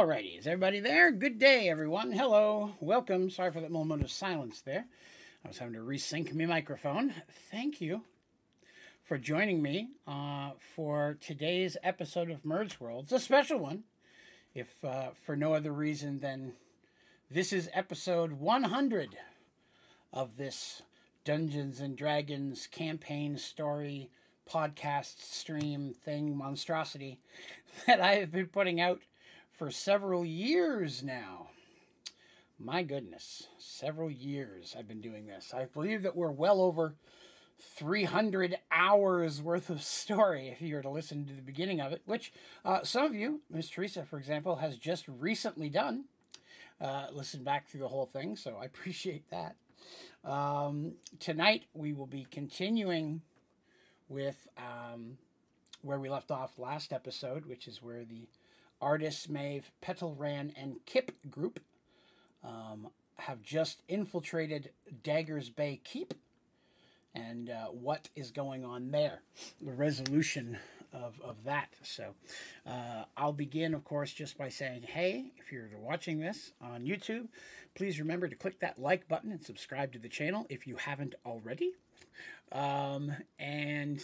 Alrighty, is everybody there? Good day, everyone. Hello, welcome. Sorry for that moment of silence there. I was having to resync my microphone. Thank you for joining me uh, for today's episode of Merged Worlds, a special one, if uh, for no other reason than this is episode 100 of this Dungeons and Dragons campaign story podcast stream thing monstrosity that I have been putting out for several years now. My goodness, several years I've been doing this. I believe that we're well over 300 hours worth of story if you were to listen to the beginning of it, which uh, some of you, Miss Teresa, for example, has just recently done. Uh, listen back through the whole thing, so I appreciate that. Um, tonight we will be continuing with um, where we left off last episode, which is where the Artis, Maeve, Petal Ran, and Kip group um, have just infiltrated Daggers Bay Keep and uh, what is going on there, the resolution of, of that. So uh, I'll begin, of course, just by saying, hey, if you're watching this on YouTube, please remember to click that like button and subscribe to the channel if you haven't already. Um, and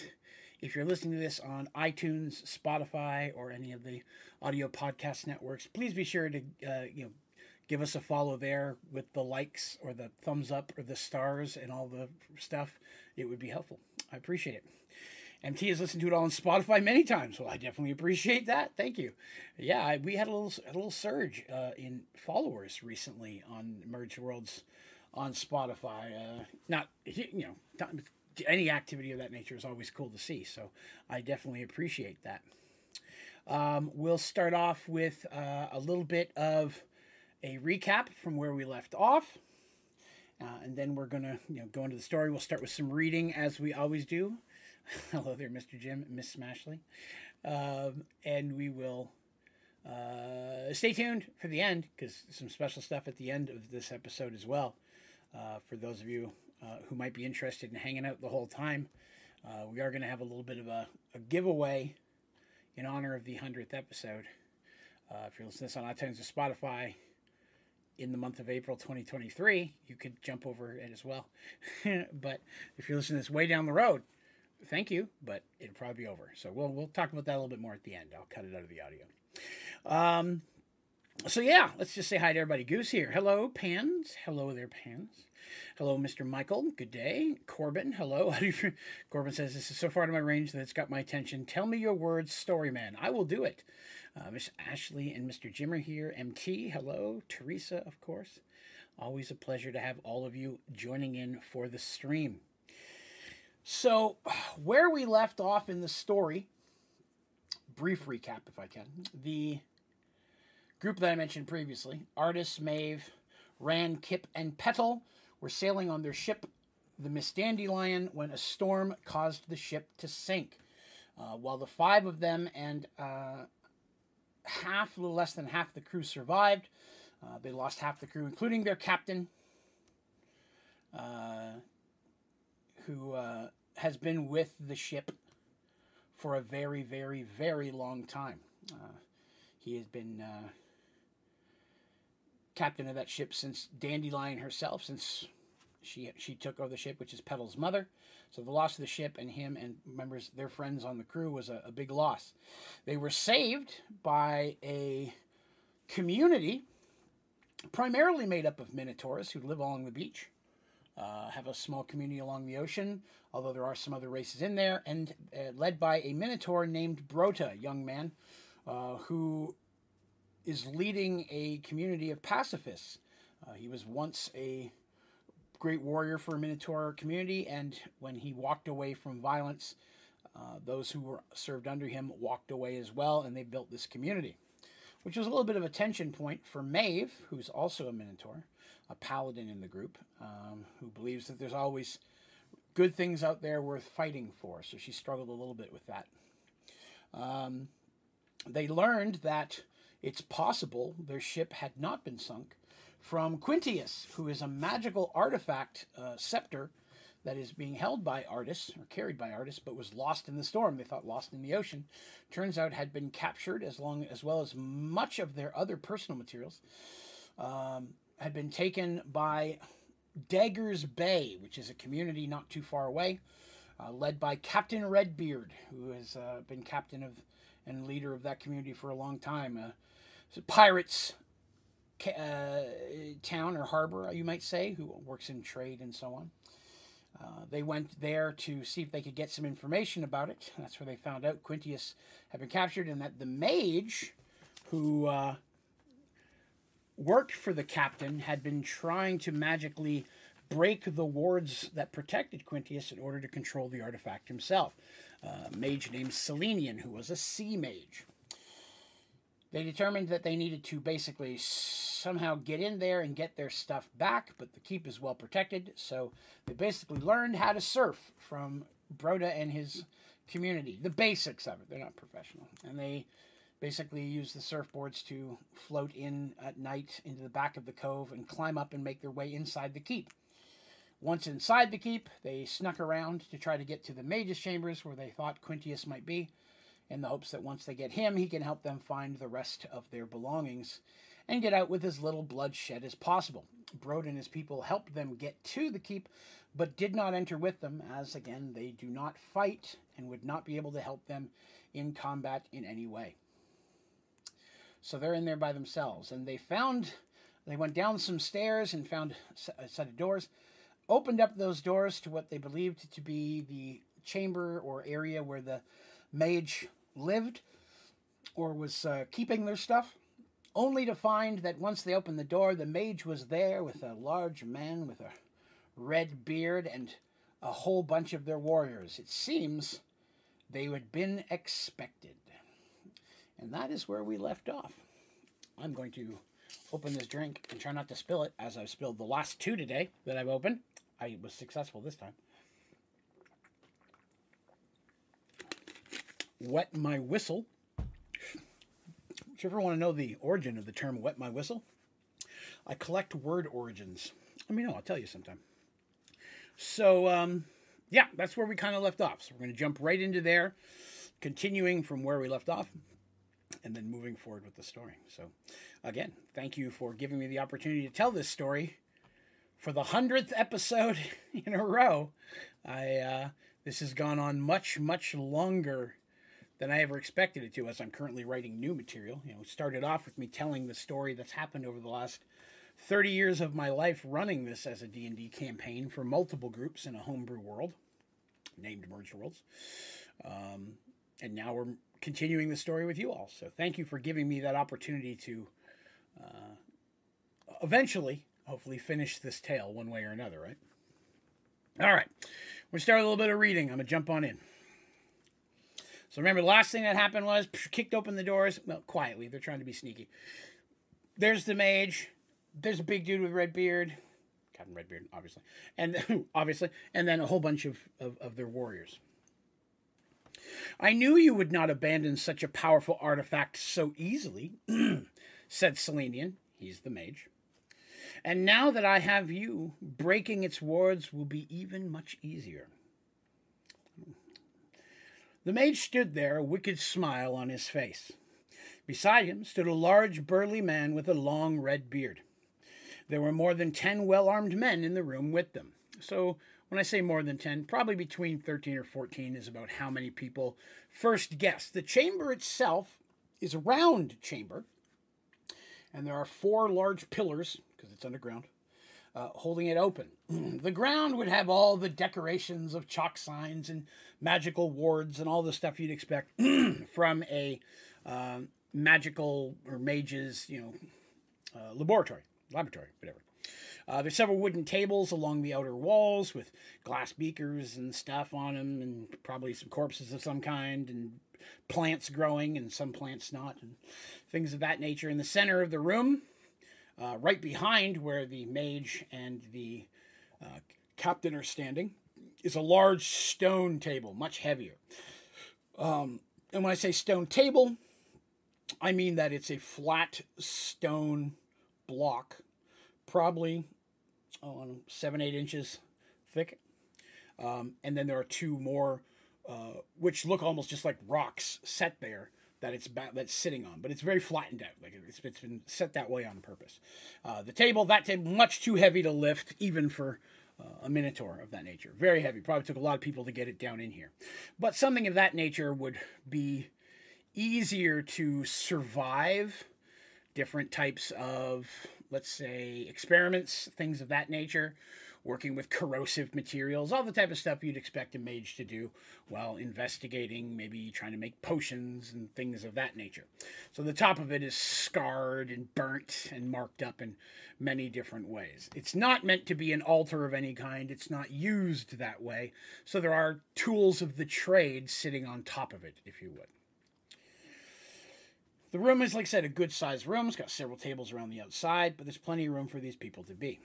if you're listening to this on iTunes, Spotify, or any of the audio podcast networks, please be sure to uh, you know give us a follow there with the likes or the thumbs up or the stars and all the stuff. It would be helpful. I appreciate it. MT has listened to it all on Spotify many times, so I definitely appreciate that. Thank you. Yeah, I, we had a little a little surge uh, in followers recently on Merged Worlds on Spotify. Uh, not you know any activity of that nature is always cool to see. So I definitely appreciate that. Um, we'll start off with uh, a little bit of a recap from where we left off. Uh, and then we're going to you know, go into the story. We'll start with some reading as we always do. Hello there, Mr. Jim, Miss Smashley. Um, and we will uh, stay tuned for the end because some special stuff at the end of this episode as well. Uh, for those of you uh, who might be interested in hanging out the whole time. Uh, we are going to have a little bit of a, a, giveaway in honor of the 100th episode. Uh, if you're listening to this on iTunes or Spotify in the month of April 2023, you could jump over it as well. but if you're listening to this way down the road, thank you, but it'll probably be over. So we'll, we'll talk about that a little bit more at the end. I'll cut it out of the audio. Um, so yeah, let's just say hi to everybody. Goose here. Hello, Pans. Hello there, Pans. Hello, Mr. Michael. Good day. Corbin, hello. Corbin says, This is so far to my range that it's got my attention. Tell me your words, story man. I will do it. Uh, Miss Ashley and Mr. Jim are here. MT, hello. Teresa, of course. Always a pleasure to have all of you joining in for the stream. So, where we left off in the story, brief recap if I can. The group that I mentioned previously, Artis, Maeve, Ran, Kip, and Petal, were sailing on their ship, the Miss Dandelion, when a storm caused the ship to sink. Uh, while the five of them and uh, half, a little less than half the crew survived, uh, they lost half the crew, including their captain, uh, who uh, has been with the ship for a very, very, very long time. Uh, he has been captain of that ship since Dandelion herself, since she she took over the ship, which is Petal's mother. So the loss of the ship and him and members, their friends on the crew, was a, a big loss. They were saved by a community primarily made up of Minotaurs who live along the beach. Uh, have a small community along the ocean, although there are some other races in there, and uh, led by a Minotaur named Brota, young man, uh, who is leading a community of pacifists. Uh, he was once a great warrior for a Minotaur community, and when he walked away from violence, uh, those who were served under him walked away as well, and they built this community, which was a little bit of a tension point for Maeve, who's also a Minotaur, a paladin in the group, um, who believes that there's always good things out there worth fighting for. So she struggled a little bit with that. Um, they learned that it's possible their ship had not been sunk from Quintius, who is a magical artifact uh, scepter that is being held by Artis or carried by Artis, but was lost in the storm. They thought lost in the ocean. Turns out had been captured as long as well as much of their other personal materials um, had been taken by Daggers Bay, which is a community not too far away, uh, led by Captain Redbeard, who has uh, been captain of and leader of that community for a long time. Uh, pirates uh, town or harbor, you might say, who works in trade and so on. Uh, they went there to see if they could get some information about it. That's where they found out Quintius had been captured and that the mage who uh, worked for the captain had been trying to magically break the wards that protected Quintius in order to control the artifact himself. Uh, a mage named Selenian, who was a sea mage. They determined that they needed to basically somehow get in there and get their stuff back, but the keep is well protected, so they basically learned how to surf from Broda and his community. The basics of it. They're not professional. And they basically use the surfboards to float in at night into the back of the cove and climb up and make their way inside the keep. Once inside the keep, they snuck around to try to get to the mage's chambers where they thought Quintius might be in the hopes that once they get him, he can help them find the rest of their belongings and get out with as little bloodshed as possible. Brode and his people helped them get to the keep, but did not enter with them, as again, they do not fight and would not be able to help them in combat in any way. So they're in there by themselves, and they found, they went down some stairs and found a set of doors, opened up those doors to what they believed to be the chamber or area where the mage lived or was uh, keeping their stuff, only to find that once they opened the door, the mage was there with a large man with a red beard and a whole bunch of their warriors. It seems they had been expected. And that is where we left off. I'm going to open this drink and try not to spill it, as I've spilled the last two today that I've opened. I was successful this time. wet my whistle. If you ever want to know the origin of the term wet my whistle, I collect word origins. Let me know, I'll tell you sometime. So, um, yeah, that's where we kind of left off. So, we're going to jump right into there, continuing from where we left off, and then moving forward with the story. So, again, thank you for giving me the opportunity to tell this story for the hundredth episode in a row. I uh, this has gone on much, much longer than I ever expected it to as I'm currently writing new material. You know, started off with me telling the story that's happened over the last 30 years of my life running this as a D&D campaign for multiple groups in a homebrew world named Merged Worlds. Um, and now we're continuing the story with you all. So thank you for giving me that opportunity to uh, eventually, hopefully, finish this tale one way or another, right? All right. We're start a little bit of reading. I'm to jump on in. So remember, the last thing that happened was kicked open the doors. Well, quietly. They're trying to be sneaky. There's the mage. There's a big dude with red beard. Captain Redbeard, obviously. And obviously. And then a whole bunch of, of, of their warriors. I knew you would not abandon such a powerful artifact so easily, said Selenian. He's the mage. And now that I have you, breaking its wards will be even much easier. The mage stood there, a wicked smile on his face. Beside him stood a large, burly man with a long red beard. There were more than ten well armed men in the room with them. So, when I say more than 10, probably between 13 or 14 is about how many people first guessed. The chamber itself is a round chamber, and there are four large pillars, it's underground, uh, holding it open. the ground would have all the decorations of chalk signs and magical wards and all the stuff you'd expect from a uh, magical or mage's, you know, uh, laboratory, laboratory, whatever. Uh, there's several wooden tables along the outer walls with glass beakers and stuff on them, and probably some corpses of some kind, and plants growing, and some plants not, and things of that nature. In the center of the room, uh, right behind where the mage and the uh, captain are standing, is a large stone table, much heavier. Um, and when I say stone table, I mean that it's a flat stone block, probably oh, seven, eight inches thick, Um, and then there are two more, uh, which look almost just like rocks set there that it's ba- that's sitting on, but it's very flattened out. Like it's, it's been set that way on purpose. Uh, the table, that table, much too heavy to lift, even for uh, a minotaur of that nature. Very heavy. Probably took a lot of people to get it down in here. But something of that nature would be easier to survive different types of, let's say, experiments, things of that nature, working with corrosive materials, all the type of stuff you'd expect a mage to do while investigating, maybe trying to make potions and things of that nature. So the top of it is scarred and burnt and marked up in many different ways. It's not meant to be an altar of any kind, it's not used that way. So there are tools of the trade sitting on top of it, if you would. The room is, like I said, a good sized room. It's got several tables around the outside, but there's plenty of room for these people to be.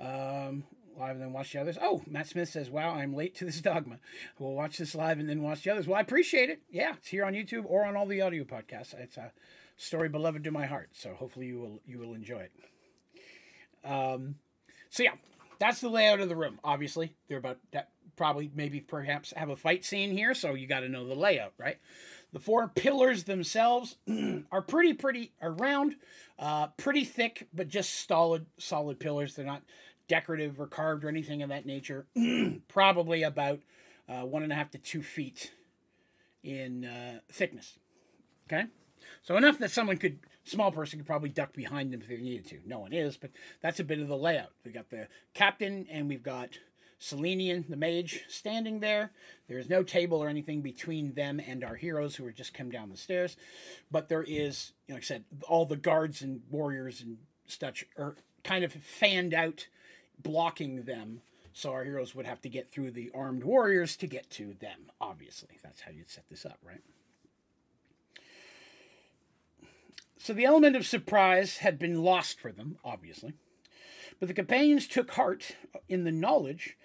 Um, live and then watch the others. Oh, Matt Smith says, Wow, I'm late to this dogma. We'll watch this live and then watch the others. Well, I appreciate it. Yeah, it's here on YouTube or on all the audio podcasts. It's a story beloved to my heart. So hopefully you will you will enjoy it. Um, so yeah, that's the layout of the room. Obviously, they're about that probably maybe perhaps have a fight scene here, so you got to know the layout, right? The four pillars themselves are pretty, pretty, are round, uh, pretty thick, but just solid, solid pillars. They're not decorative or carved or anything of that nature. Probably about uh, one and a half to two feet in uh, thickness. Okay, so enough that someone could, small person could probably duck behind them if they needed to. No one is, but that's a bit of the layout. We got the captain and we've got Selenian, the mage, standing there. There is no table or anything between them and our heroes who are just come down the stairs. But there is, you know, like I said, all the guards and warriors and such are kind of fanned out, blocking them. So our heroes would have to get through the armed warriors to get to them, obviously. That's how you'd set this up, right? So the element of surprise had been lost for them, obviously. But the companions took heart in the knowledge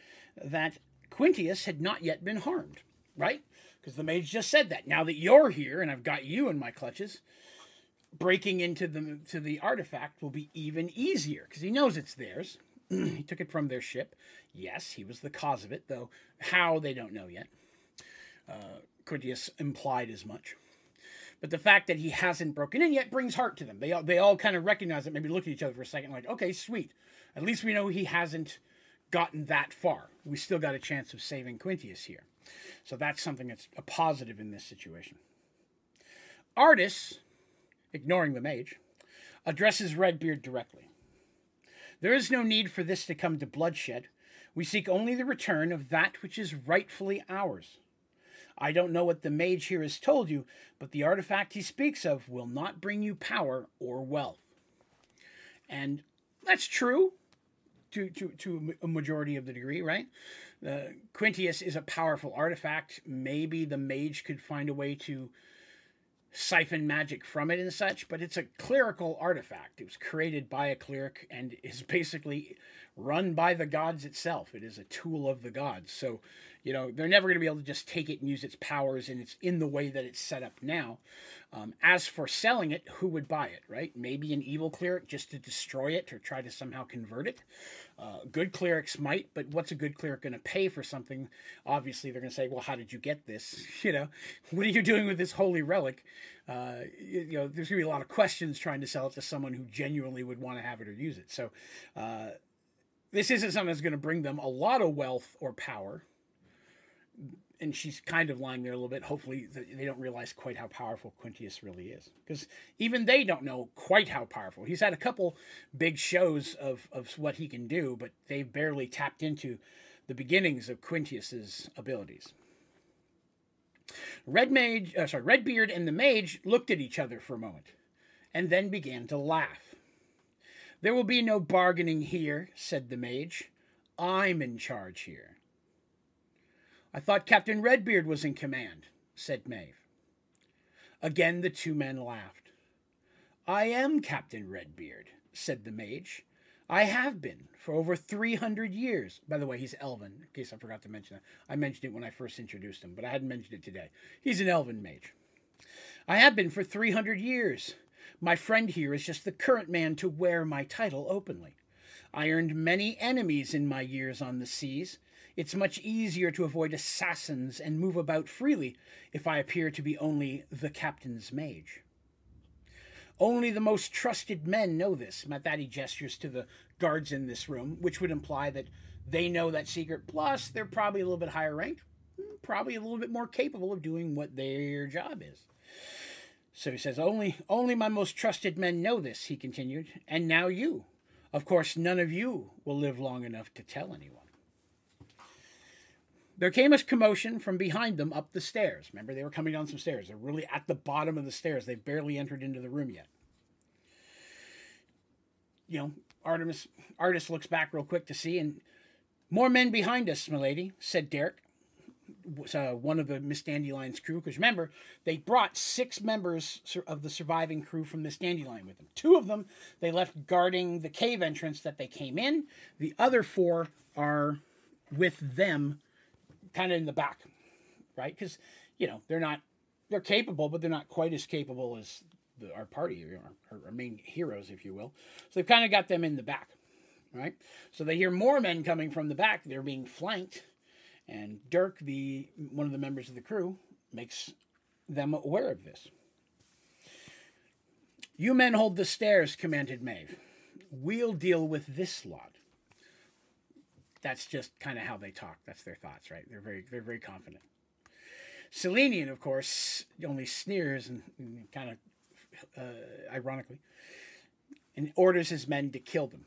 that Quintius had not yet been harmed, right? Because the mage just said that. Now that you're here and I've got you in my clutches, breaking into the to the artifact will be even easier because he knows it's theirs. he took it from their ship. Yes, he was the cause of it, though how they don't know yet. Uh, Quintius implied as much. But the fact that he hasn't broken in yet brings heart to them. They all, they all kind of recognize it, maybe look at each other for a second, like, okay, sweet. At least we know he hasn't gotten that far. We still got a chance of saving Quintius here. So that's something that's a positive in this situation. Artis, ignoring the mage, addresses Redbeard directly. There is no need for this to come to bloodshed. We seek only the return of that which is rightfully ours. I don't know what the mage here has told you, but the artifact he speaks of will not bring you power or wealth. And that's true to, to, to a majority of the degree, right? Uh, Quintius is a powerful artifact. Maybe the mage could find a way to siphon magic from it and such, but it's a clerical artifact. It was created by a cleric and is basically run by the gods itself. It is a tool of the gods. So, you know, they're never going to be able to just take it and use its powers and it's in the way that it's set up now. Um, as for selling it, who would buy it, right? Maybe an evil cleric just to destroy it or try to somehow convert it. Uh, good clerics might, but what's a good cleric going to pay for something? Obviously, they're going to say, "Well, how did you get this? You know, what are you doing with this holy relic?" Uh, you, know, there's going to be a lot of questions trying to sell it to someone who genuinely would want to have it or use it. So, uh, this isn't something that's going to bring them a lot of wealth or power. And she's kind of lying there a little bit. Hopefully, they don't realize quite how powerful Quintius really is. Because even they don't know quite how powerful. He's had a couple big shows of, of what he can do, but they've barely tapped into the beginnings of Quintius's abilities. Red Mage, uh, sorry, Redbeard and the Mage looked at each other for a moment, and then began to laugh. There will be no bargaining here, said the mage. I'm in charge here. I thought Captain Redbeard was in command, said Maeve. Again the two men laughed. I am Captain Redbeard, said the mage. I have been for over 300 years. By the way, he's elven, in case I forgot to mention that. I mentioned it when I first introduced him, but I hadn't mentioned it today. He's an elven mage. I have been for 300 years. My friend here is just the current man to wear my title openly. I earned many enemies in my years on the seas. It's much easier to avoid assassins and move about freely if I appear to be only the captain's mage. Only the most trusted men know this. At that, gestures to the guards in this room, which would imply that they know that secret. Plus, they're probably a little bit higher ranked, hmm, probably a little bit more capable of doing what their job is. So he says, Only only my most trusted men know this, he continued, and now you. Of course, none of you will live long enough to tell anyone. There came a commotion from behind them up the stairs. Remember, they were coming down some stairs. They're really at the bottom of the stairs. They've barely entered into the room yet. You know, Artemis Artis looks back real quick to see, and more men behind us, milady, said Derek was uh, one of the Miss Dandelion's crew. Because remember, they brought six members of the surviving crew from Miss Dandelion with them. Two of them they left guarding the cave entrance that they came in. The other four are with them, kind of in the back, right? Because you know they're not they're capable, but they're not quite as capable as the, our party, our, our main heroes, if you will. So they've kind of got them in the back, right? So they hear more men coming from the back. They're being flanked and Dirk, the one of the members of the crew, makes them aware of this. You men hold the stairs, commanded Maeve. We'll deal with this lot. That's just kind of how they talk. That's their thoughts, right? They're very, they're very confident. Selenian, of course, only sneers and, and kind of uh, ironically, and orders his men to kill them.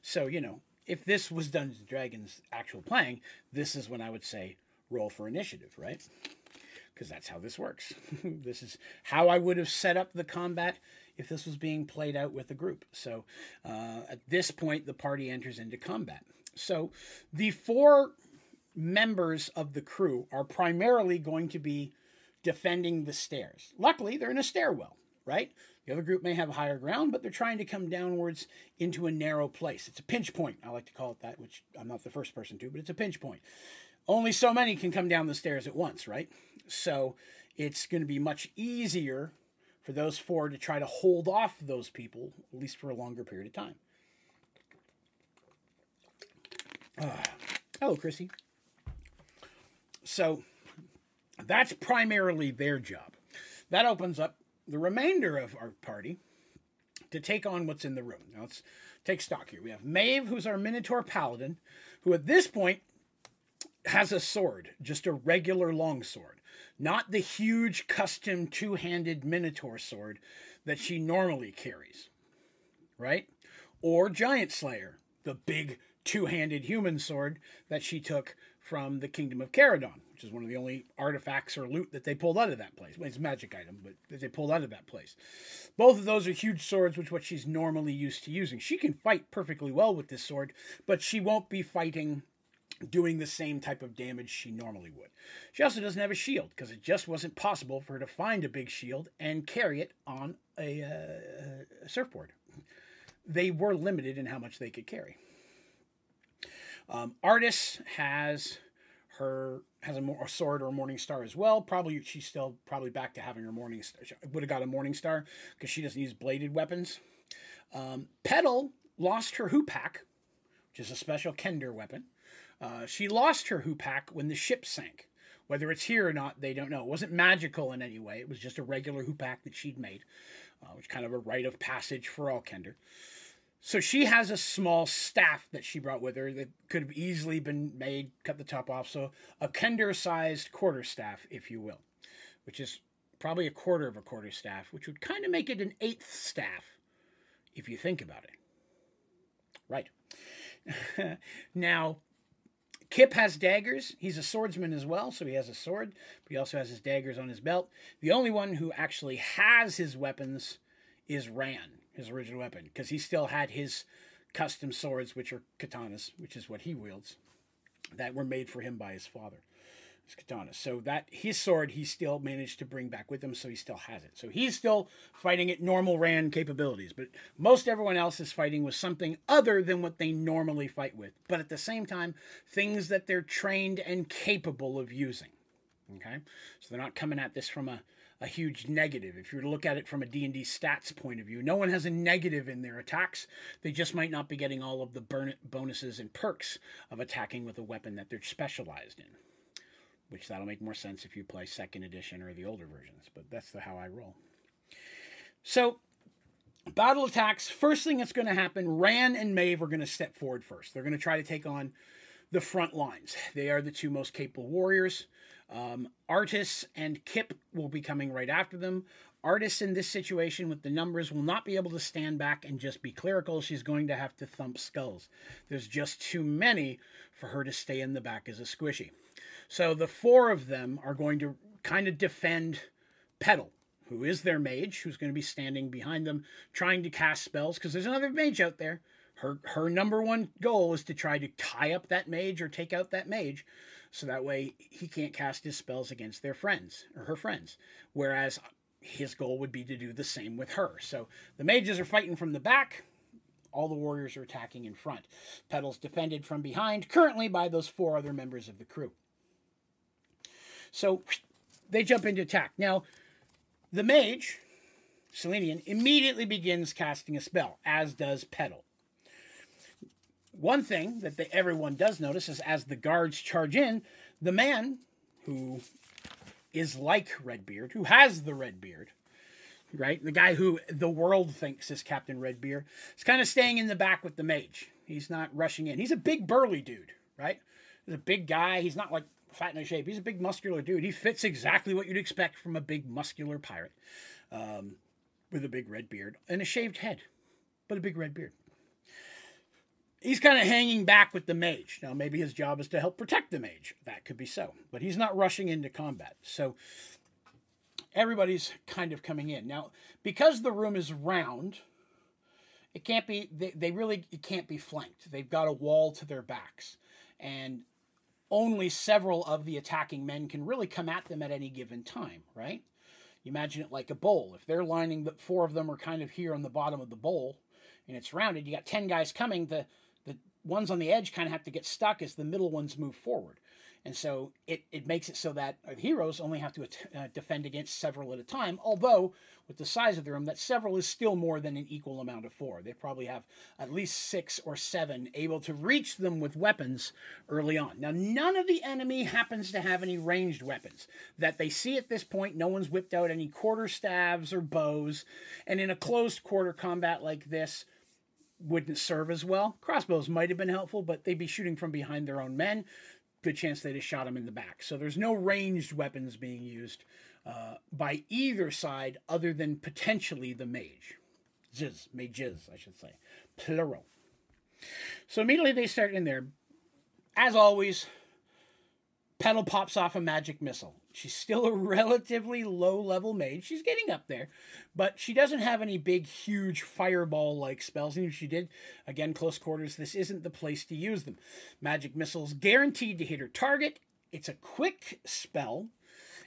So, you know, if this was Dungeons and Dragons actual playing, this is when I would say roll for initiative, right? Because that's how this works. this is how I would have set up the combat if this was being played out with a group. So uh, at this point, the party enters into combat. So the four members of the crew are primarily going to be defending the stairs. Luckily, they're in a stairwell, right? The other group may have higher ground, but they're trying to come downwards into a narrow place. It's a pinch point, I like to call it that, which I'm not the first person to, but it's a pinch point. Only so many can come down the stairs at once, right? So it's going to be much easier for those four to try to hold off those people, at least for a longer period of time. Uh, hello, Chrissy. So that's primarily their job. That opens up the remainder of our party to take on what's in the room. Now let's take stock here. We have Maeve, who's our Minotaur Paladin, who at this point has a sword, just a regular long sword, not the huge custom two handed Minotaur sword that she normally carries, right? Or Giant Slayer, the big two handed human sword that she took from the Kingdom of Caradon which is one of the only artifacts or loot that they pulled out of that place. Well, it's a magic item, but that they pulled out of that place. Both of those are huge swords, which what she's normally used to using. She can fight perfectly well with this sword, but she won't be fighting doing the same type of damage she normally would. She also doesn't have a shield because it just wasn't possible for her to find a big shield and carry it on a, uh, surfboard. They were limited in how much they could carry. Um, Artis has her has a, a, sword or a morning star as well. Probably she's still probably back to having her morning star. Would have got a morning star because she doesn't use bladed weapons. Um, Petal lost her hoopak, which is a special Kender weapon. Uh, she lost her hoopak when the ship sank. Whether it's here or not, they don't know. It wasn't magical in any way. It was just a regular hoopak that she'd made, uh, which kind of a rite of passage for all Kender. So she has a small staff that she brought with her that could have easily been made, cut the top off. So a Kender sized quarter staff, if you will, which is probably a quarter of a quarter staff, which would kind of make it an eighth staff if you think about it. Right. now, Kip has daggers. He's a swordsman as well, so he has a sword, but he also has his daggers on his belt. The only one who actually has his weapons is Ran his original weapon, because he still had his custom swords, which are katanas, which is what he wields, that were made for him by his father. His katanas. So that his sword he still managed to bring back with him, so he still has it. So he's still fighting at normal Ran capabilities, but most everyone else is fighting with something other than what they normally fight with. But at the same time, things that they're trained and capable of using. Okay? So they're not coming at this from a a huge negative. If you were to look at it from a D&D stats point of view, no one has a negative in their attacks. They just might not be getting all of the bonuses and perks of attacking with a weapon that they're specialized in. Which that'll make more sense if you play second edition or the older versions, but that's the how I roll. So, battle attacks. First thing that's going to happen, Ran and Maeve are going to step forward first. They're going to try to take on the front lines. They are the two most capable warriors. Um, Artis and Kip will be coming right after them. Artis in this situation with the numbers will not be able to stand back and just be clerical. She's going to have to thump skulls. There's just too many for her to stay in the back as a squishy. So the four of them are going to kind of defend Petal, who is their mage, who's going to be standing behind them, trying to cast spells, because there's another mage out there. Her her number one goal is to try to tie up that mage or take out that mage so that way he can't cast his spells against their friends or her friends. Whereas his goal would be to do the same with her. So the mages are fighting from the back. All the warriors are attacking in front. Petal's defended from behind, currently by those four other members of the crew. So they jump into attack. Now, the mage, Selenian, immediately begins casting a spell, as does Petal. One thing that everyone does notice is as the guards charge in, the man who is like Redbeard, who has the red beard, right? The guy who the world thinks is Captain Redbeard, is kind of staying in the back with the mage. He's not rushing in. He's a big burly dude, right? He's a big guy. He's not like fat in shape. He's a big muscular dude. He fits exactly what you'd expect from a big muscular pirate um, with a big red beard and a shaved head, but a big red beard he's kind of hanging back with the mage. Now, maybe his job is to help protect the mage. That could be so. But he's not rushing into combat. So everybody's kind of coming in. Now, because the room is round, it can't be, they, they really it can't be flanked. They've got a wall to their backs. And only several of the attacking men can really come at them at any given time, right? You imagine it like a bowl. If they're lining the four of them are kind of here on the bottom of the bowl and it's rounded, you got 10 guys coming, the ones on the edge kind of have to get stuck as the middle ones move forward. And so it, it makes it so that heroes only have to uh, defend against several at a time. Although, with the size of the room, that several is still more than an equal amount of four. They probably have at least six or seven able to reach them with weapons early on. Now, none of the enemy happens to have any ranged weapons. That they see at this point, no one's whipped out any quarter staves or bows. And in a closed quarter combat like this, wouldn't serve as well. Crossbows might have been helpful, but they'd be shooting from behind their own men. Good chance they'd have shot him in the back. So there's no ranged weapons being used uh, by either side other than potentially the mage. Ziz, mages, I should say. Plural. So immediately they start in there. As always, Petal pops off a magic missile. She's still a relatively low level mage. She's getting up there, but she doesn't have any big, huge fireball like spells. And if she did, again, close quarters, this isn't the place to use them. Magic missiles guaranteed to hit her target. It's a quick spell,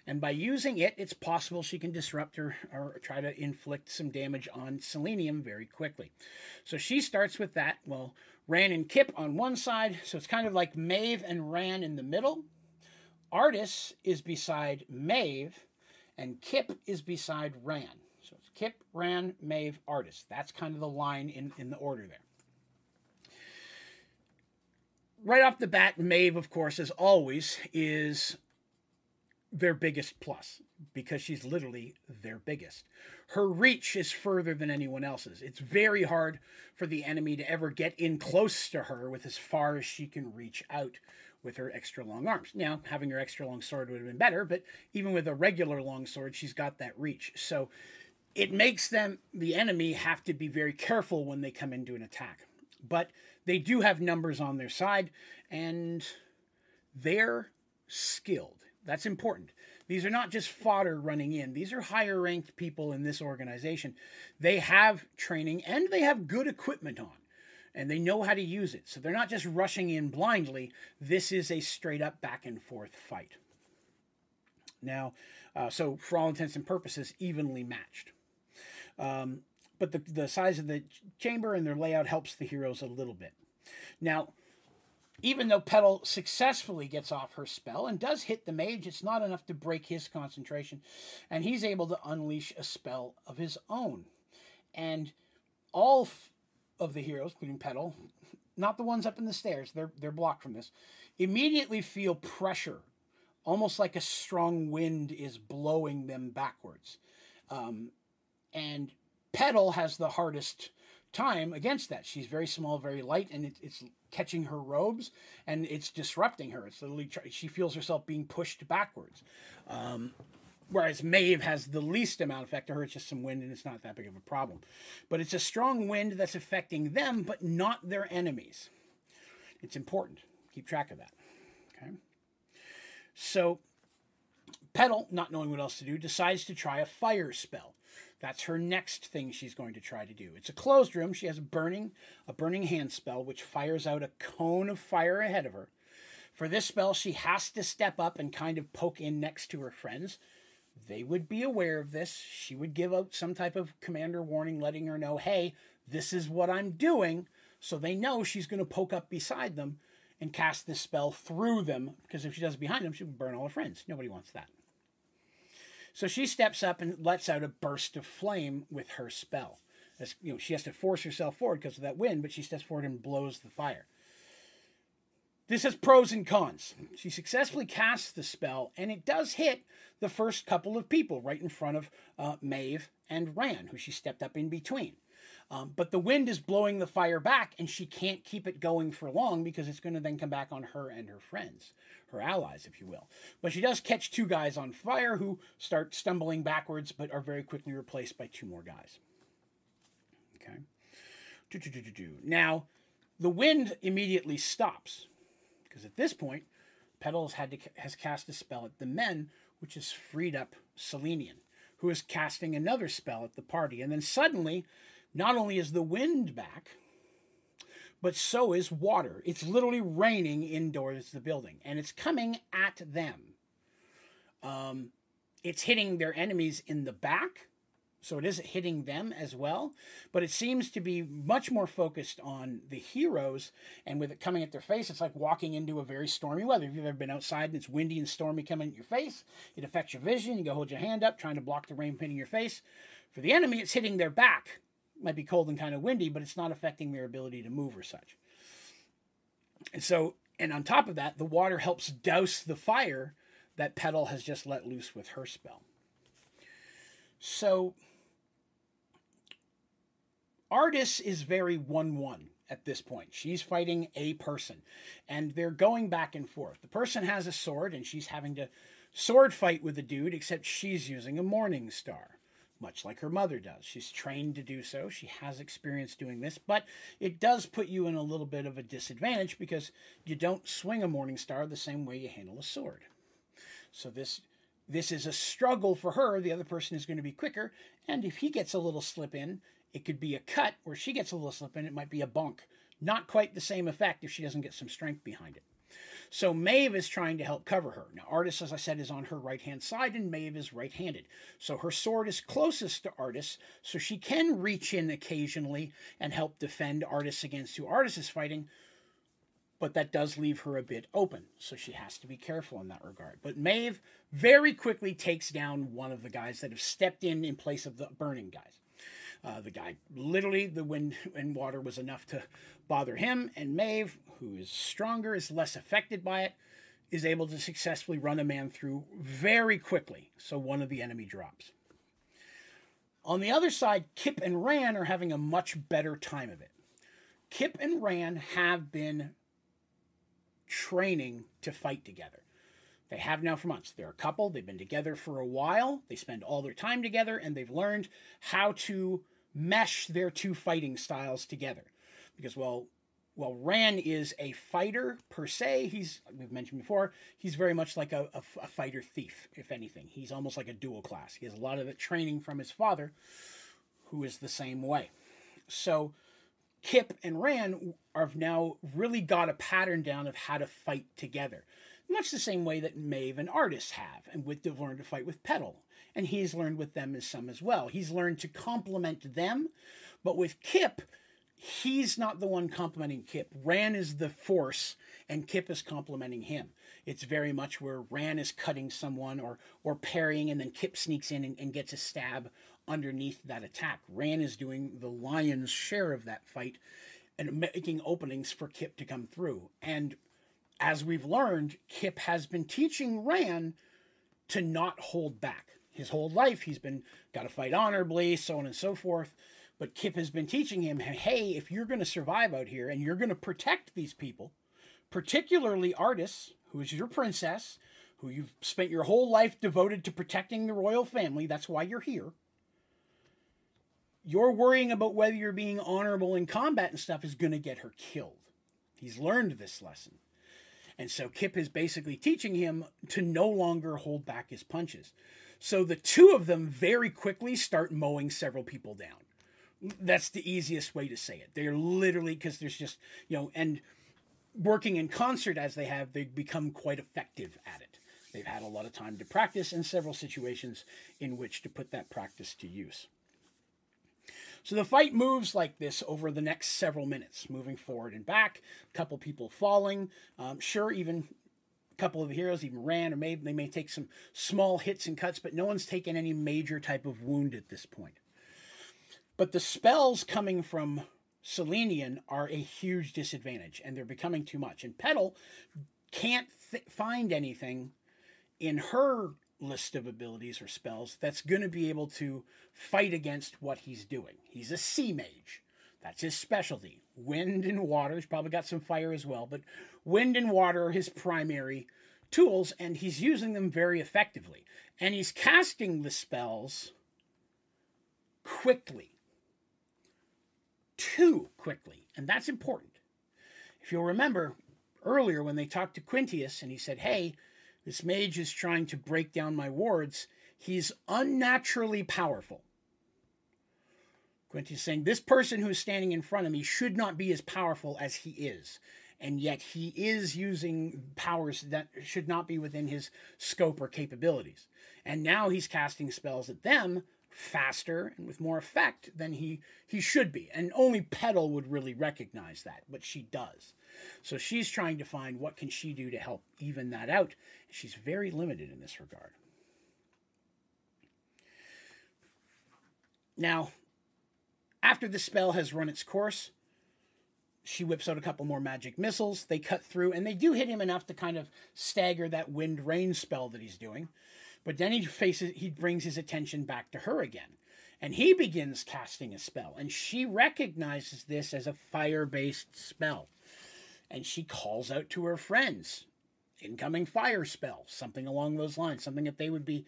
and by using it, it's possible she can disrupt her or try to inflict some damage on Selenian very quickly. So she starts with that. Well, Ran and Kip on one side, so it's kind of like Maeve and Ran in the middle. Artis is beside Maeve, and Kip is beside Ran. So it's Kip, Ran, Maeve, Artis. That's kind of the line in, in the order there. Right off the bat, Maeve, of course, as always, is their biggest plus because she's literally their biggest. Her reach is further than anyone else's. It's very hard for the enemy to ever get in close to her with as far as she can reach out with her extra long arms. Now, having her extra long sword would have been better, but even with a regular long sword, she's got that reach. So it makes them, the enemy, have to be very careful when they come into an attack. But they do have numbers on their side, and they're skilled. That's important. These are not just fodder running in. These are higher ranked people in this organization. They have training and they have good equipment on and they know how to use it. So they're not just rushing in blindly. This is a straight up back and forth fight. Now, uh, so for all intents and purposes, evenly matched. Um, but the, the size of the chamber and their layout helps the heroes a little bit. Now, even though Petal successfully gets off her spell and does hit the mage, it's not enough to break his concentration, and he's able to unleash a spell of his own. And all of the heroes, including Petal, not the ones up in the stairs, they're, they're blocked from this, immediately feel pressure, almost like a strong wind is blowing them backwards. Um, and Petal has the hardest time against that. She's very small, very light, and it, it's catching her robes and it's disrupting her. It's literally she feels herself being pushed backwards. Um, whereas Maeve has the least amount of effect to her. It's just some wind, and it's not that big of a problem. But it's a strong wind that's affecting them, but not their enemies. It's important. Keep track of that. Okay. So Petal, not knowing what else to do, decides to try a fire spell. That's her next thing she's going to try to do. It's a closed room. She has a burning, a burning hand spell, which fires out a cone of fire ahead of her. For this spell, she has to step up and kind of poke in next to her friends. They would be aware of this. She would give out some type of commander warning, letting her know, hey, this is what I'm doing. So they know she's going to poke up beside them and cast this spell through them. Because if she does it behind them, she would burn all her friends. Nobody wants that. So she steps up and lets out a burst of flame with her spell. As, you know, she has to force herself forward because of that wind, but she steps forward and blows the fire. This has pros and cons. She successfully casts the spell, and it does hit the first couple of people right in front of uh, Maeve and Ran, who she stepped up in between. Um, but the wind is blowing the fire back, and she can't keep it going for long because it's going to then come back on her and her friends, her allies, if you will. But she does catch two guys on fire who start stumbling backwards, but are very quickly replaced by two more guys. Okay. Now, the wind immediately stops because at this point, Petals had to, has cast a spell at the men, which has freed up Selenian, who is casting another spell at the party. And then suddenly, not only is the wind back, but so is water. It's literally raining indoors the building, and it's coming at them. Um, it's hitting their enemies in the back, so it is hitting them as well. But it seems to be much more focused on the heroes, and with it coming at their face, it's like walking into a very stormy weather. If you've ever been outside and it's windy and stormy coming at your face, it affects your vision. You go hold your hand up, trying to block the rain hitting your face. For the enemy, it's hitting their back It might be cold and kind of windy, but it's not affecting their ability to move or such. And so, and on top of that, the water helps douse the fire that Petal has just let loose with her spell. So, Artis is very 1 1 at this point. She's fighting a person, and they're going back and forth. The person has a sword, and she's having to sword fight with the dude, except she's using a Morning Star much like her mother does. She's trained to do so. She has experience doing this, but it does put you in a little bit of a disadvantage because you don't swing a morning star the same way you handle a sword. So this this is a struggle for her. The other person is going to be quicker, and if he gets a little slip in, it could be a cut, where she gets a little slip in, it might be a bunk. Not quite the same effect if she doesn't get some strength behind it. So Maeve is trying to help cover her. Now, Artis, as I said, is on her right hand side, and Maeve is right handed. So her sword is closest to Artis, so she can reach in occasionally and help defend Artis against who Artis is fighting. But that does leave her a bit open, so she has to be careful in that regard. But Maeve very quickly takes down one of the guys that have stepped in in place of the burning guys. Uh, the guy, literally, the wind and water was enough to bother him, and Maeve, who is stronger, is less affected by it, is able to successfully run a man through very quickly, so one of the enemy drops. On the other side, Kip and Ran are having a much better time of it. Kip and Ran have been training to fight together. They have now for months. They're a couple, they've been together for a while, they spend all their time together, and they've learned how to mesh their two fighting styles together. Because while well, Ran is a fighter per se. He's we've mentioned before. He's very much like a, a, a, fighter thief, if anything. He's almost like a dual class. He has a lot of the training from his father, who is the same way. So, Kip and Ran have now really got a pattern down of how to fight together, much the same way that Maeve and Artis have, and with they've learned to fight with Petal and he's learned with them as some as well. He's learned to compliment them, but with Kip, he's not the one complimenting Kip. Ran is the force, and Kip is complimenting him. It's very much where Ran is cutting someone or or parrying, and then Kip sneaks in and, and gets a stab underneath that attack. Ran is doing the lion's share of that fight and making openings for Kip to come through. And as we've learned, Kip has been teaching Ran to not hold back. His whole life, he's been got to fight honorably, so on and so forth. But Kipp has been teaching him, hey, if you're going to survive out here and you're going to protect these people, particularly Artis, who is your princess, who you've spent your whole life devoted to protecting the royal family, that's why you're here. You're worrying about whether you're being honorable in combat and stuff is going to get her killed. He's learned this lesson. And so Kipp is basically teaching him to no longer hold back his punches. So the two of them very quickly start mowing several people down. That's the easiest way to say it. They're literally, because there's just, you know, and working in concert as they have, they've become quite effective at it. They've had a lot of time to practice and several situations in which to put that practice to use. So the fight moves like this over the next several minutes, moving forward and back, a couple people falling. Um, sure, even couple of heroes even ran, or maybe they may take some small hits and cuts, but no one's taken any major type of wound at this point. But the spells coming from Selenian are a huge disadvantage, and they're becoming too much. And Petal can't th- find anything in her list of abilities or spells that's going to be able to fight against what he's doing. He's a sea mage. That's his specialty. Wind and water. He's probably got some fire as well, but wind and water are his primary tools, and he's using them very effectively. And he's casting the spells quickly. Too quickly. And that's important. If you'll remember earlier when they talked to Quintius and he said, Hey, this mage is trying to break down my wards. He's unnaturally powerful. Quintius saying this person who's standing in front of me should not be as powerful as he is. And yet he is using powers that should not be within his scope or capabilities. And now he's casting spells at them faster and with more effect than he, he should be. And only Petal would really recognize that, but she does. So she's trying to find what can she do to help even that out. She's very limited in this regard. Now, after the spell has run its course, she whips out a couple more magic missiles. They cut through, and they do hit him enough to kind of stagger that wind rain spell that he's doing. But then he faces, he brings his attention back to her again, and he begins casting a spell, and she recognizes this as a fire-based spell and she calls out to her friends incoming fire spell something along those lines something that they would be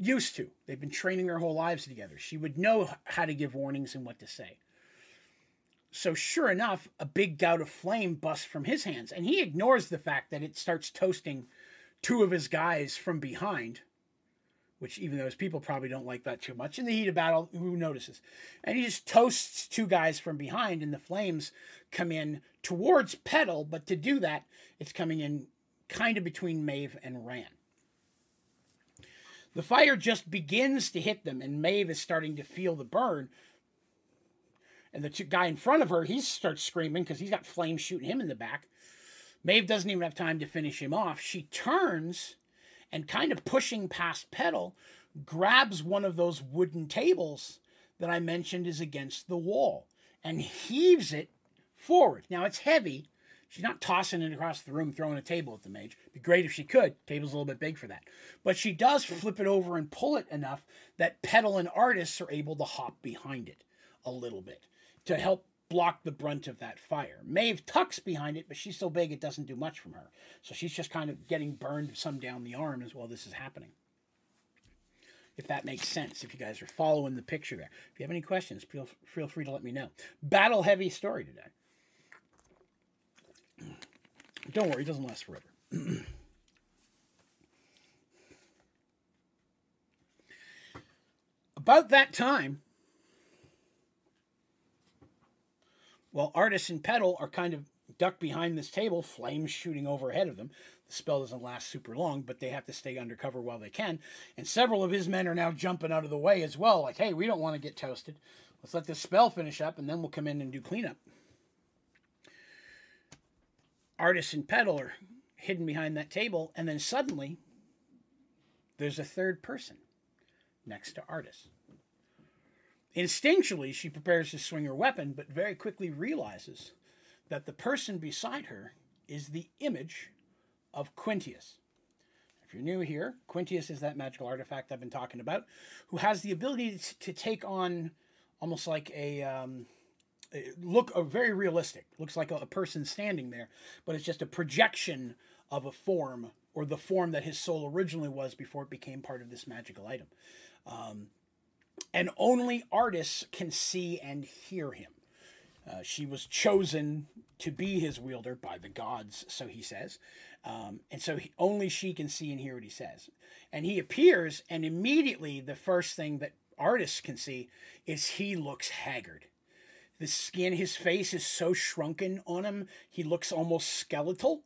used to. They've been training their whole lives together. She would know how to give warnings and what to say. So sure enough a big gout of flame busts from his hands and he ignores the fact that it starts toasting two of his guys from behind which even his people probably don't like that too much in the heat of battle who notices? And he just toasts two guys from behind and the flames come in towards Petal but to do that it's coming in kind of between Maeve and Ran the fire just begins to hit them and Maeve is starting to feel the burn and the guy in front of her he starts screaming because he's got flames shooting him in the back Maeve doesn't even have time to finish him off she turns and kind of pushing past Petal, grabs one of those wooden tables that I mentioned is against the wall and heaves it forward. Now it's heavy. She's not tossing it across the room, throwing a table at the mage. It'd be great if she could. Table's a little bit big for that. But she does flip it over and pull it enough that Petal and Artis are able to hop behind it a little bit to help block the brunt of that fire. Maeve tucks behind it, but she's so big it doesn't do much from her. So she's just kind of getting burned some down the arm as well this is happening. If that makes sense, if you guys are following the picture there. If you have any questions, feel, feel free to let me know. Battle heavy story today. Don't worry, it doesn't last forever. About that time, while Artis and Petal are kind of ducked behind this table, flames shooting overhead of them. The spell doesn't last super long, but they have to stay undercover while they can. And several of his men are now jumping out of the way as well. Like, hey, we don't want to get toasted. Let's let this spell finish up, and then we'll come in and do cleanup. Artis and Petal hidden behind that table, and then suddenly there's a third person next to Artis. Instinctually, she prepares to swing her weapon, but very quickly realizes that the person beside her is the image of Quintius. If you're new here, Quintius is that magical artifact I've been talking about, who has the ability to take on almost like a um, look a very realistic. Looks like a, a person standing there, but it's just a projection of a form or the form that his soul originally was before it became part of this magical item. Um, and only Artis can see and hear him. Uh, she was chosen to be his wielder by the gods, so he says. Um, and so he, only she can see and hear what he says. And he appears, and immediately the first thing that Artis can see is he looks haggard. The skin, his face is so shrunken on him, he looks almost skeletal.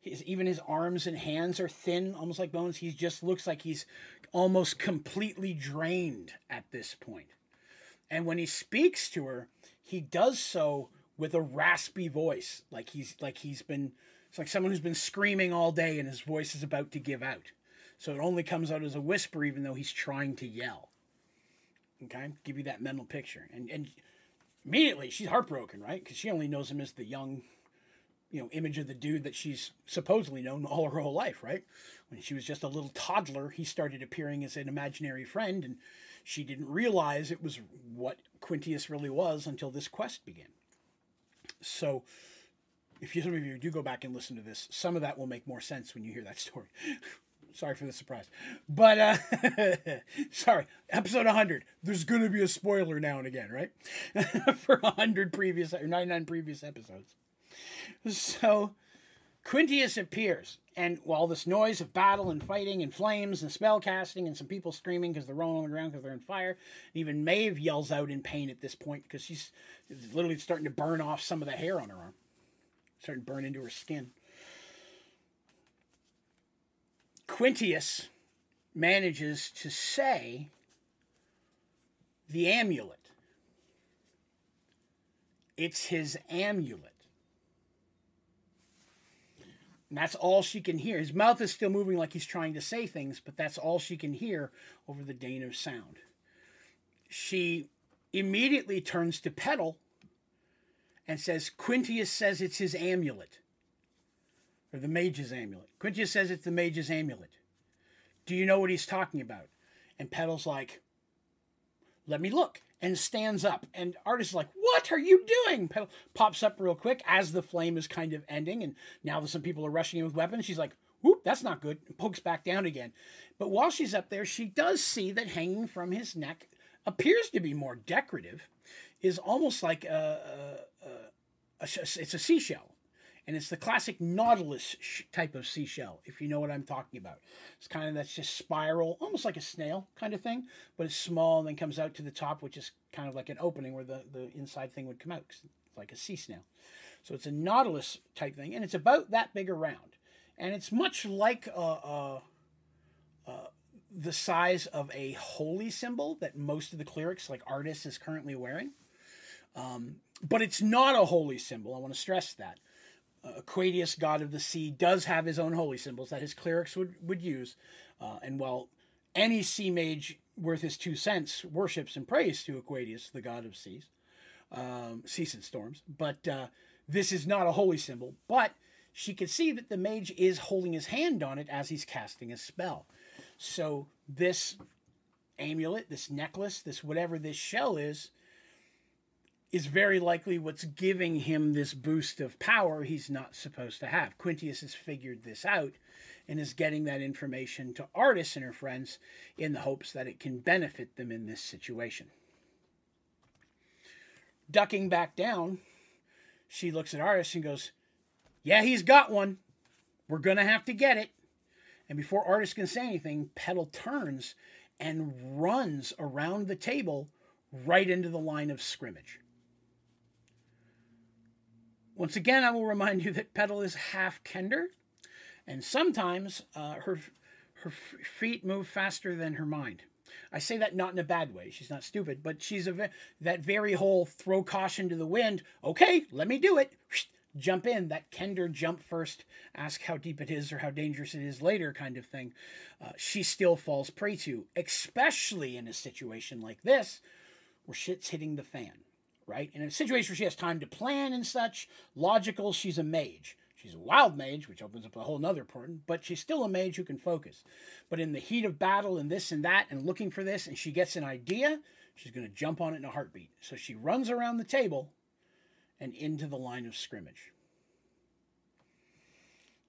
His, even his arms and hands are thin, almost like bones. He just looks like he's almost completely drained at this point. And when he speaks to her, he does so with a raspy voice, like he's like he's been it's like someone who's been screaming all day and his voice is about to give out. So it only comes out as a whisper even though he's trying to yell. Okay? Give you that mental picture. And and immediately she's heartbroken, right? Cuz she only knows him as the young you know, image of the dude that she's supposedly known all her whole life, right? When she was just a little toddler, he started appearing as an imaginary friend, and she didn't realize it was what Quintius really was until this quest began. So, if you, some of you do go back and listen to this, some of that will make more sense when you hear that story. sorry for the surprise. But, uh, sorry, episode 100. There's going to be a spoiler now and again, right? for 100 previous, or 99 previous episodes. So Quintius appears, and while this noise of battle and fighting and flames and spell casting and some people screaming because they're rolling on the ground because they're in fire, even Maeve yells out in pain at this point because she's literally starting to burn off some of the hair on her arm, starting to burn into her skin. Quintius manages to say the amulet. It's his amulet. And that's all she can hear. His mouth is still moving like he's trying to say things, but that's all she can hear over the Dane of sound. She immediately turns to Petal and says, Quintius says it's his amulet. Or the mage's amulet. Quintius says it's the mage's amulet. Do you know what he's talking about? And Petal's like, let me look and stands up. And Artis is like, What are you doing? Pops up real quick as the flame is kind of ending. And now that some people are rushing in with weapons, she's like, Whoop, that's not good. And pokes back down again. But while she's up there, she does see that hanging from his neck appears to be more decorative, is almost like a, a, a, a it's a seashell and it's the classic nautilus type of seashell if you know what i'm talking about. It's kind of that's just spiral almost like a snail kind of thing but it's small and then comes out to the top which is kind of like an opening where the, the inside thing would come out it's like a sea snail. So it's a nautilus type thing and it's about that big around. And it's much like uh, uh, uh, the size of a holy symbol that most of the clerics like Artis, is currently wearing. Um, but it's not a holy symbol i want to stress that uh, Aquatius, god of the sea, does have his own holy symbols that his clerics would, would use. Uh, and while any sea mage worth his two cents worships and prays to Aquatius, the god of seas, um, seas and storms, but uh, this is not a holy symbol. But she could see that the mage is holding his hand on it as he's casting a spell. So this amulet, this necklace, this whatever this shell is, is very likely what's giving him this boost of power he's not supposed to have. Quintius has figured this out and is getting that information to Artis and her friends in the hopes that it can benefit them in this situation. Ducking back down, she looks at Artis and goes, Yeah, he's got one. We're going to have to get it. And before Artis can say anything, Petal turns and runs around the table right into the line of scrimmage. Once again, I will remind you that Petal is half Kender. And sometimes uh, her, her feet move faster than her mind. I say that not in a bad way. She's not stupid, but she's a that very whole throw caution to the wind. Okay, let me do it. Jump in. That Kender jump first, ask how deep it is or how dangerous it is later kind of thing. Uh, she still falls prey to, especially in a situation like this where shit's hitting the fan, right? And in a situation where she has time to plan and such, logical, she's a mage. She's a wild mage, which opens up a whole nother important, but she's still a mage who can focus. But in the heat of battle and this and that and looking for this, and she gets an idea, she's going to jump on it in a heartbeat. So she runs around the table and into the line of scrimmage.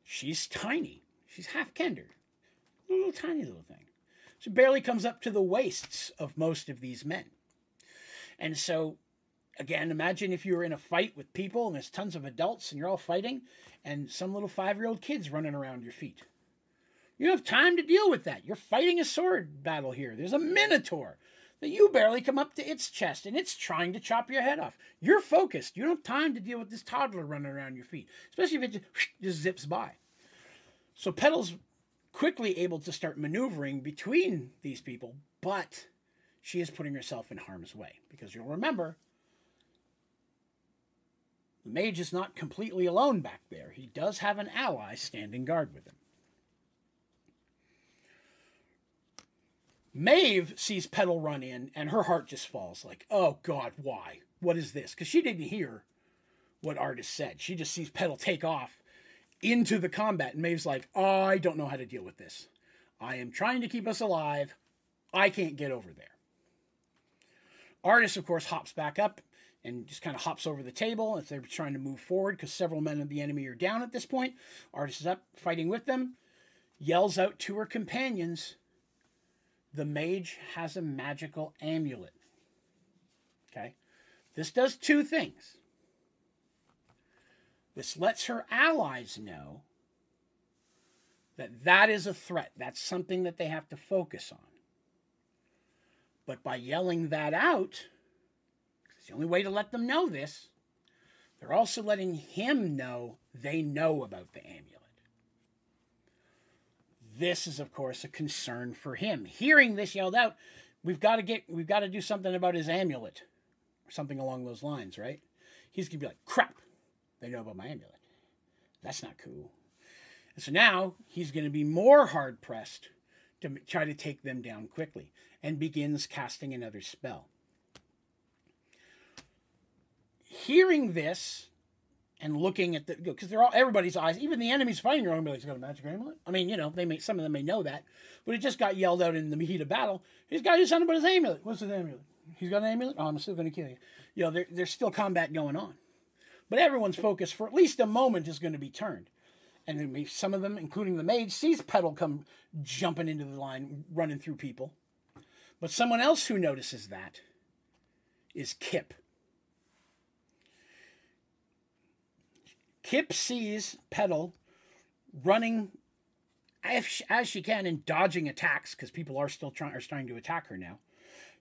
She's tiny. She's half Kender. A little tiny little thing. She barely comes up to the waists of most of these men. And so again, imagine if you were in a fight with people and there's tons of adults and you're all fighting and some little five year old kid's running around your feet. You have time to deal with that. You're fighting a sword battle here. There's a minotaur that you barely come up to its chest and it's trying to chop your head off. You're focused. You don't have time to deal with this toddler running around your feet, especially if it just, just zips by. So Petal's quickly able to start maneuvering between these people, but she is putting herself in harm's way because you'll remember the mage is not completely alone back there. He does have an ally standing guard with him. Maeve sees Petal run in, and her heart just falls like, oh God, why? What is this? Because she didn't hear what Artis said. She just sees Petal take off into the combat, and Maeve's like, oh, I don't know how to deal with this. I am trying to keep us alive. I can't get over there. Artis, of course, hops back up and just kind of hops over the table as they're trying to move forward because several men of the enemy are down at this point. Artis is up fighting with them, yells out to her companions, The mage has a magical amulet. Okay? This does two things. This lets her allies know that that is a threat. That's something that they have to focus on. But by yelling that out, the only way to let them know this. They're also letting him know they know about the amulet. This is, of course, a concern for him. Hearing this yelled out, we've got to get, we've got to do something about his amulet, or something along those lines, right? He's gonna be like, crap, they know about my amulet. That's not cool. And so now he's to be more hard pressed to try to take them down quickly and begins casting another spell hearing this and looking at the because they're all everybody's eyes, even the enemies fighting to be like, "He's got a magic amulet." I mean, you know, they may some of them may know that, but it just got yelled out in the heat of battle. He's got to do something about his amulet. What's his amulet? He's got an amulet. Oh, I'm still going to kill you. You know, there, there's still combat going on, but everyone's focus for at least a moment is going to be turned. And some of them, including the mage, sees Petal come jumping into the line, running through people. But someone else who notices that is Kipp Kipp sees Petal running as she, as she can and dodging attacks because people are still trying are starting to attack her now.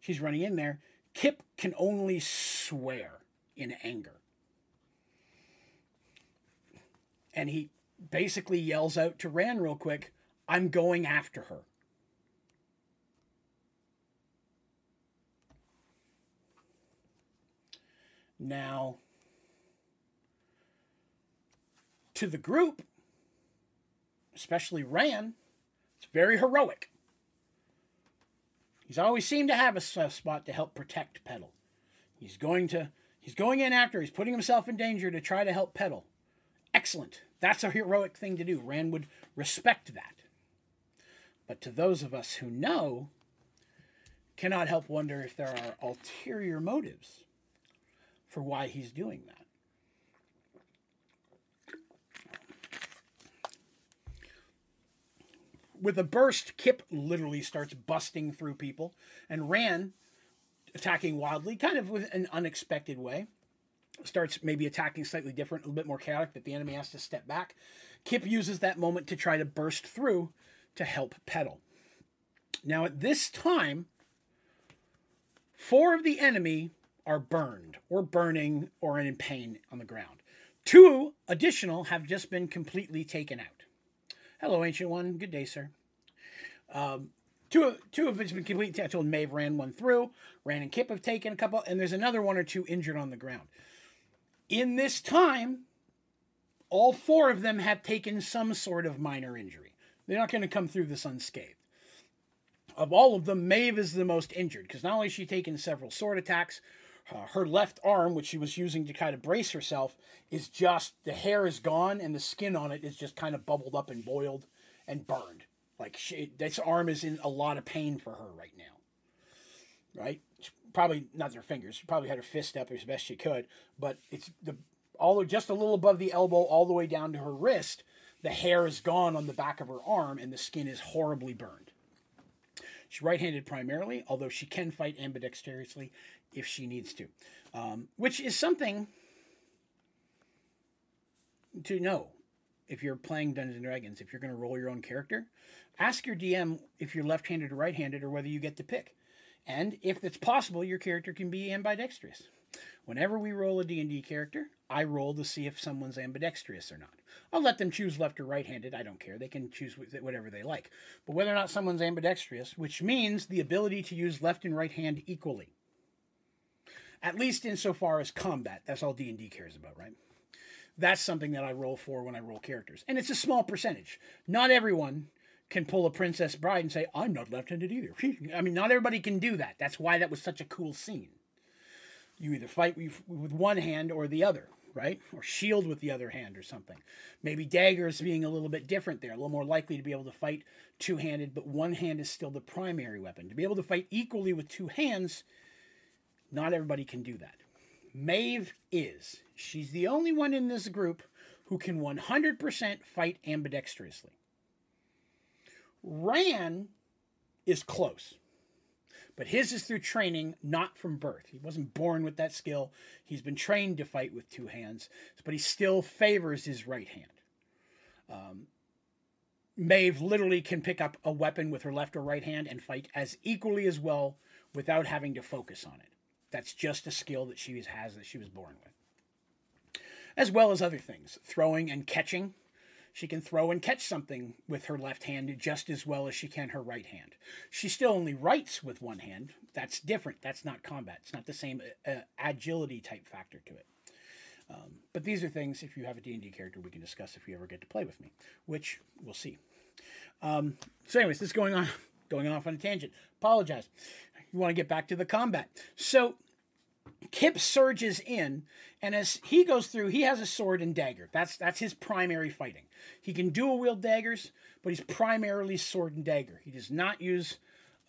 She's running in there. Kipp can only swear in anger. And he basically yells out to Ran real quick, I'm going after her. Now, to the group, especially Ran, it's very heroic. He's always seemed to have a spot to help protect Petal. He's going to he's going in after, he's putting himself in danger to try to help Petal. Excellent. That's a heroic thing to do. Ran would respect that. But to those of us who know, cannot help wonder if there are ulterior motives for why he's doing that. With a burst, Kipp literally starts busting through people and Ran attacking wildly, kind of with an unexpected way. Starts maybe attacking slightly different, a little bit more chaotic, that the enemy has to step back. Kipp uses that moment to try to burst through to help Petal. Now, at this time, four of the enemy are burned, or burning, or in pain on the ground. Two additional have just been completely taken out. Hello, Ancient One. Good day, sir. Um, two of two of it's been complete. I told Maeve ran one through. Ran and Kipp have taken a couple, and there's another one or two injured on the ground. In this time, all four of them have taken some sort of minor injury. They're not going to come through this unscathed. Of all of them, Maeve is the most injured because not only has she taken several sword attacks, uh, her left arm, which she was using to kind of brace herself, is just the hair is gone and the skin on it is just kind of bubbled up and boiled and burned. Like she, this arm is in a lot of pain for her right now. Right? She probably not her fingers. She probably had her fist up as best she could, but it's the all just a little above the elbow, all the way down to her wrist. The hair is gone on the back of her arm, and the skin is horribly burned. She's right-handed primarily, although she can fight ambidextrously if she needs to, um, which is something to know if you're playing Dungeons and Dragons. If you're going to roll your own character, ask your DM if you're left-handed or right-handed, or whether you get to pick. And if it's possible, your character can be ambidextrous. Whenever we roll a D&D character, I roll to see if someone's ambidextrous or not. I'll let them choose left or right-handed. I don't care. They can choose whatever they like. But whether or not someone's ambidextrous, which means the ability to use left and right hand equally. At least insofar as combat. That's all D&D cares about, right? That's something that I roll for when I roll characters. And it's a small percentage. Not everyone can pull a Princess Bride and say, I'm not left-handed either. I mean, not everybody can do that. That's why that was such a cool scene. You either fight with one hand or the other, right? Or shield with the other hand or something. Maybe daggers being a little bit different there, a little more likely to be able to fight two handed, but one hand is still the primary weapon. To be able to fight equally with two hands, not everybody can do that. Maeve is. She's the only one in this group who can 100% fight ambidextrously. Ran is close. But his is through training, not from birth. He wasn't born with that skill. He's been trained to fight with two hands, but he still favors his right hand. Um, Maeve literally can pick up a weapon with her left or right hand and fight as equally as well without having to focus on it. That's just a skill that she has that she was born with. As well as other things, throwing and catching. She can throw and catch something with her left hand just as well as she can her right hand. She still only writes with one hand. That's different. That's not combat. It's not the same uh, agility type factor to it. Um, but these are things, if you have a D&D character, we can discuss if you ever get to play with me, which we'll see. Um, so anyways, this is going on, going off on a tangent. Apologize. You want to get back to the combat. So Kipp surges in, and as he goes through, he has a sword and dagger. That's that's his primary fighting. He can dual wield daggers, but he's primarily sword and dagger. He does not use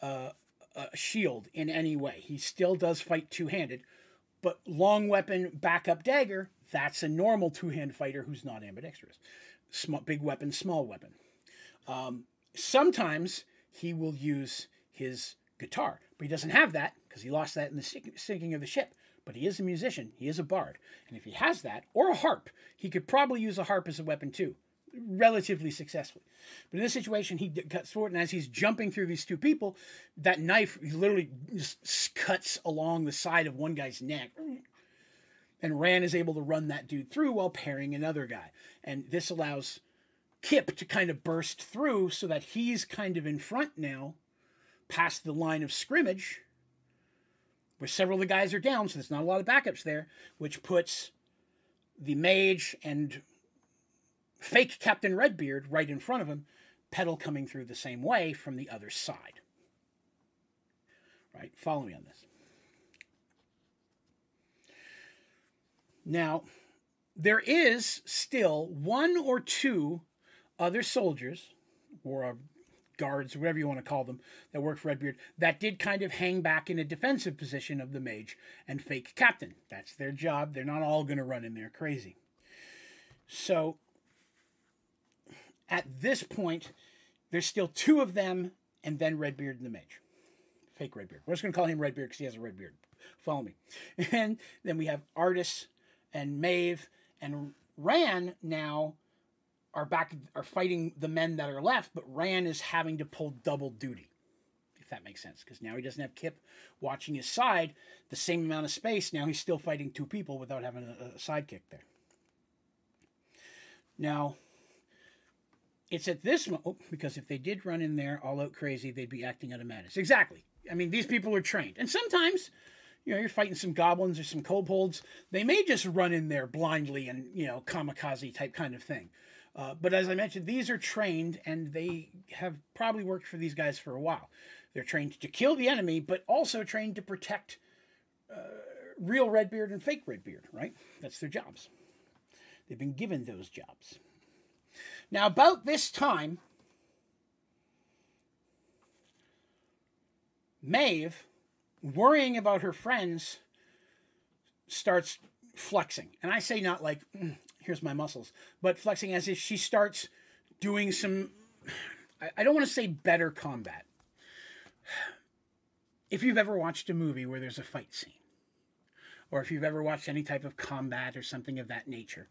uh, a shield in any way. He still does fight two handed, but long weapon backup dagger. That's a normal two hand fighter who's not ambidextrous. Small, big weapon, small weapon. Um, sometimes he will use his guitar, but he doesn't have that because he lost that in the sinking of the ship. But he is a musician, he is a bard. And if he has that, or a harp, he could probably use a harp as a weapon too, relatively successfully. But in this situation, he cuts forward, and as he's jumping through these two people, that knife literally just cuts along the side of one guy's neck. And Ran is able to run that dude through while parrying another guy. And this allows Kipp to kind of burst through so that he's kind of in front now, past the line of scrimmage where several of the guys are down, so there's not a lot of backups there, which puts the mage and fake Captain Redbeard right in front of him, Petal coming through the same way from the other side. Right? Follow me on this. Now, there is still one or two other soldiers, or guards, whatever you want to call them, that work for Redbeard, that did kind of hang back in a defensive position of the mage and fake captain. That's their job. They're not all going to run in there crazy. So at this point, there's still two of them and then Redbeard and the mage. Fake Redbeard. We're just going to call him Redbeard because he has a red beard. Follow me. And then we have Artis and Maeve and Ran now are back are fighting the men that are left, but Ran is having to pull double duty. If that makes sense, because now he doesn't have Kipp watching his side the same amount of space. Now he's still fighting two people without having a, a sidekick there. Now, it's at this moment, oh, because if they did run in there all out crazy, they'd be acting out of madness. Exactly. I mean, these people are trained. And sometimes, you know, you're fighting some goblins or some kobolds. They may just run in there blindly and, you know, kamikaze type kind of thing. Uh, but as I mentioned, these are trained and they have probably worked for these guys for a while. They're trained to kill the enemy, but also trained to protect uh, real Redbeard and fake Redbeard, right? That's their jobs. They've been given those jobs. Now, about this time, Maeve, worrying about her friends, starts flexing. And I say not like, mm, here's my muscles, but flexing as if she starts doing some, I don't want to say better combat. If you've ever watched a movie where there's a fight scene, or if you've ever watched any type of combat or something of that nature,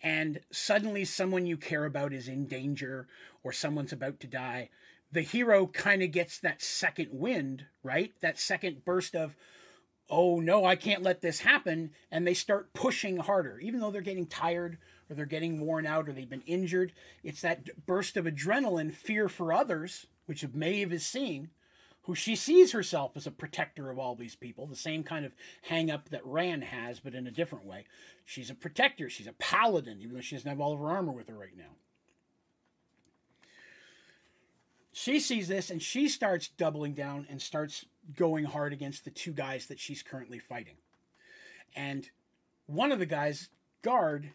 and suddenly someone you care about is in danger or someone's about to die, the hero kind of gets that second wind, right? That second burst of, oh no, I can't let this happen. And they start pushing harder, even though they're getting tired or they're getting worn out or they've been injured. It's that burst of adrenaline, fear for others, which Maeve is seeing, who she sees herself as a protector of all these people, the same kind of hang up that Ran has, but in a different way. She's a protector, she's a paladin, even though she doesn't have all of her armor with her right now. She sees this and she starts doubling down and starts going hard against the two guys that she's currently fighting. And one of the guys, guard,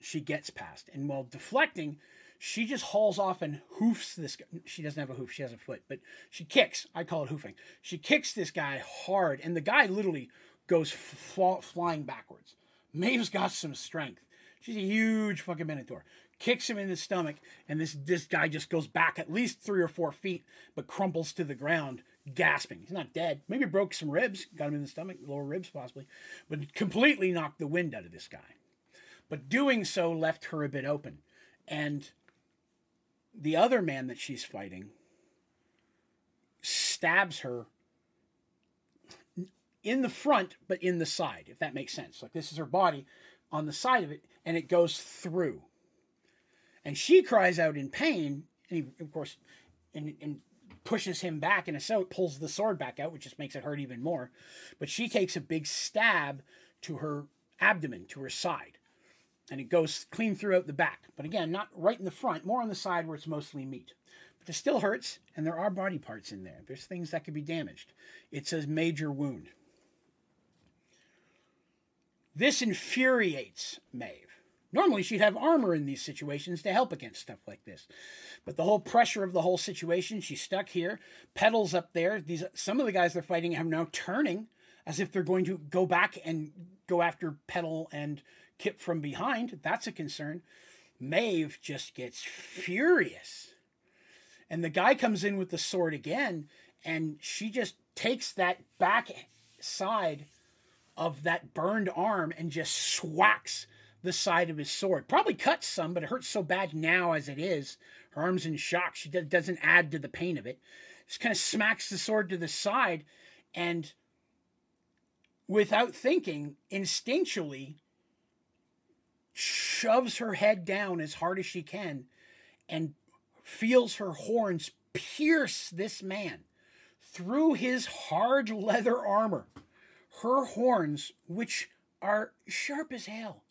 she gets past. And while deflecting, she just hauls off and hoofs this guy. She doesn't have a hoof, she has a foot, but she kicks. I call it hoofing. She kicks this guy hard, and the guy literally goes flying backwards. Maeve's got some strength. She's a huge fucking minotaur. Kicks him in the stomach, and this this guy just goes back at least three or four feet, but crumples to the ground, gasping. He's not dead. Maybe broke some ribs, got him in the stomach, lower ribs possibly, but completely knocked the wind out of this guy. But doing so left her a bit open. And the other man that she's fighting stabs her in the front, but in the side, if that makes sense. Like this is her body on the side of it, and it goes through. And she cries out in pain, and he, of course, and, and pushes him back, and so pulls the sword back out, which just makes it hurt even more. But she takes a big stab to her abdomen, to her side and it goes clean throughout the back. But again, not right in the front, more on the side where it's mostly meat. But it still hurts, and there are body parts in there. There's things that could be damaged. It's a major wound. This infuriates Maeve. Normally, she'd have armor in these situations to help against stuff like this. But the whole pressure of the whole situation, she's stuck here. Petal's up there. These some of the guys they're fighting are now turning as if they're going to go back and go after Petal and Kipp from behind. That's a concern. Maeve just gets furious. And the guy comes in with the sword again, and she just takes that back side of that burned arm and just swacks the side of his sword. Probably cuts some, but it hurts so bad now as it is. Her arm's in shock. She doesn't add to the pain of it. Just kind of smacks the sword to the side, and without thinking, instinctually, shoves her head down as hard as she can and feels her horns pierce this man through his hard leather armor. Her horns, which are sharp as hell.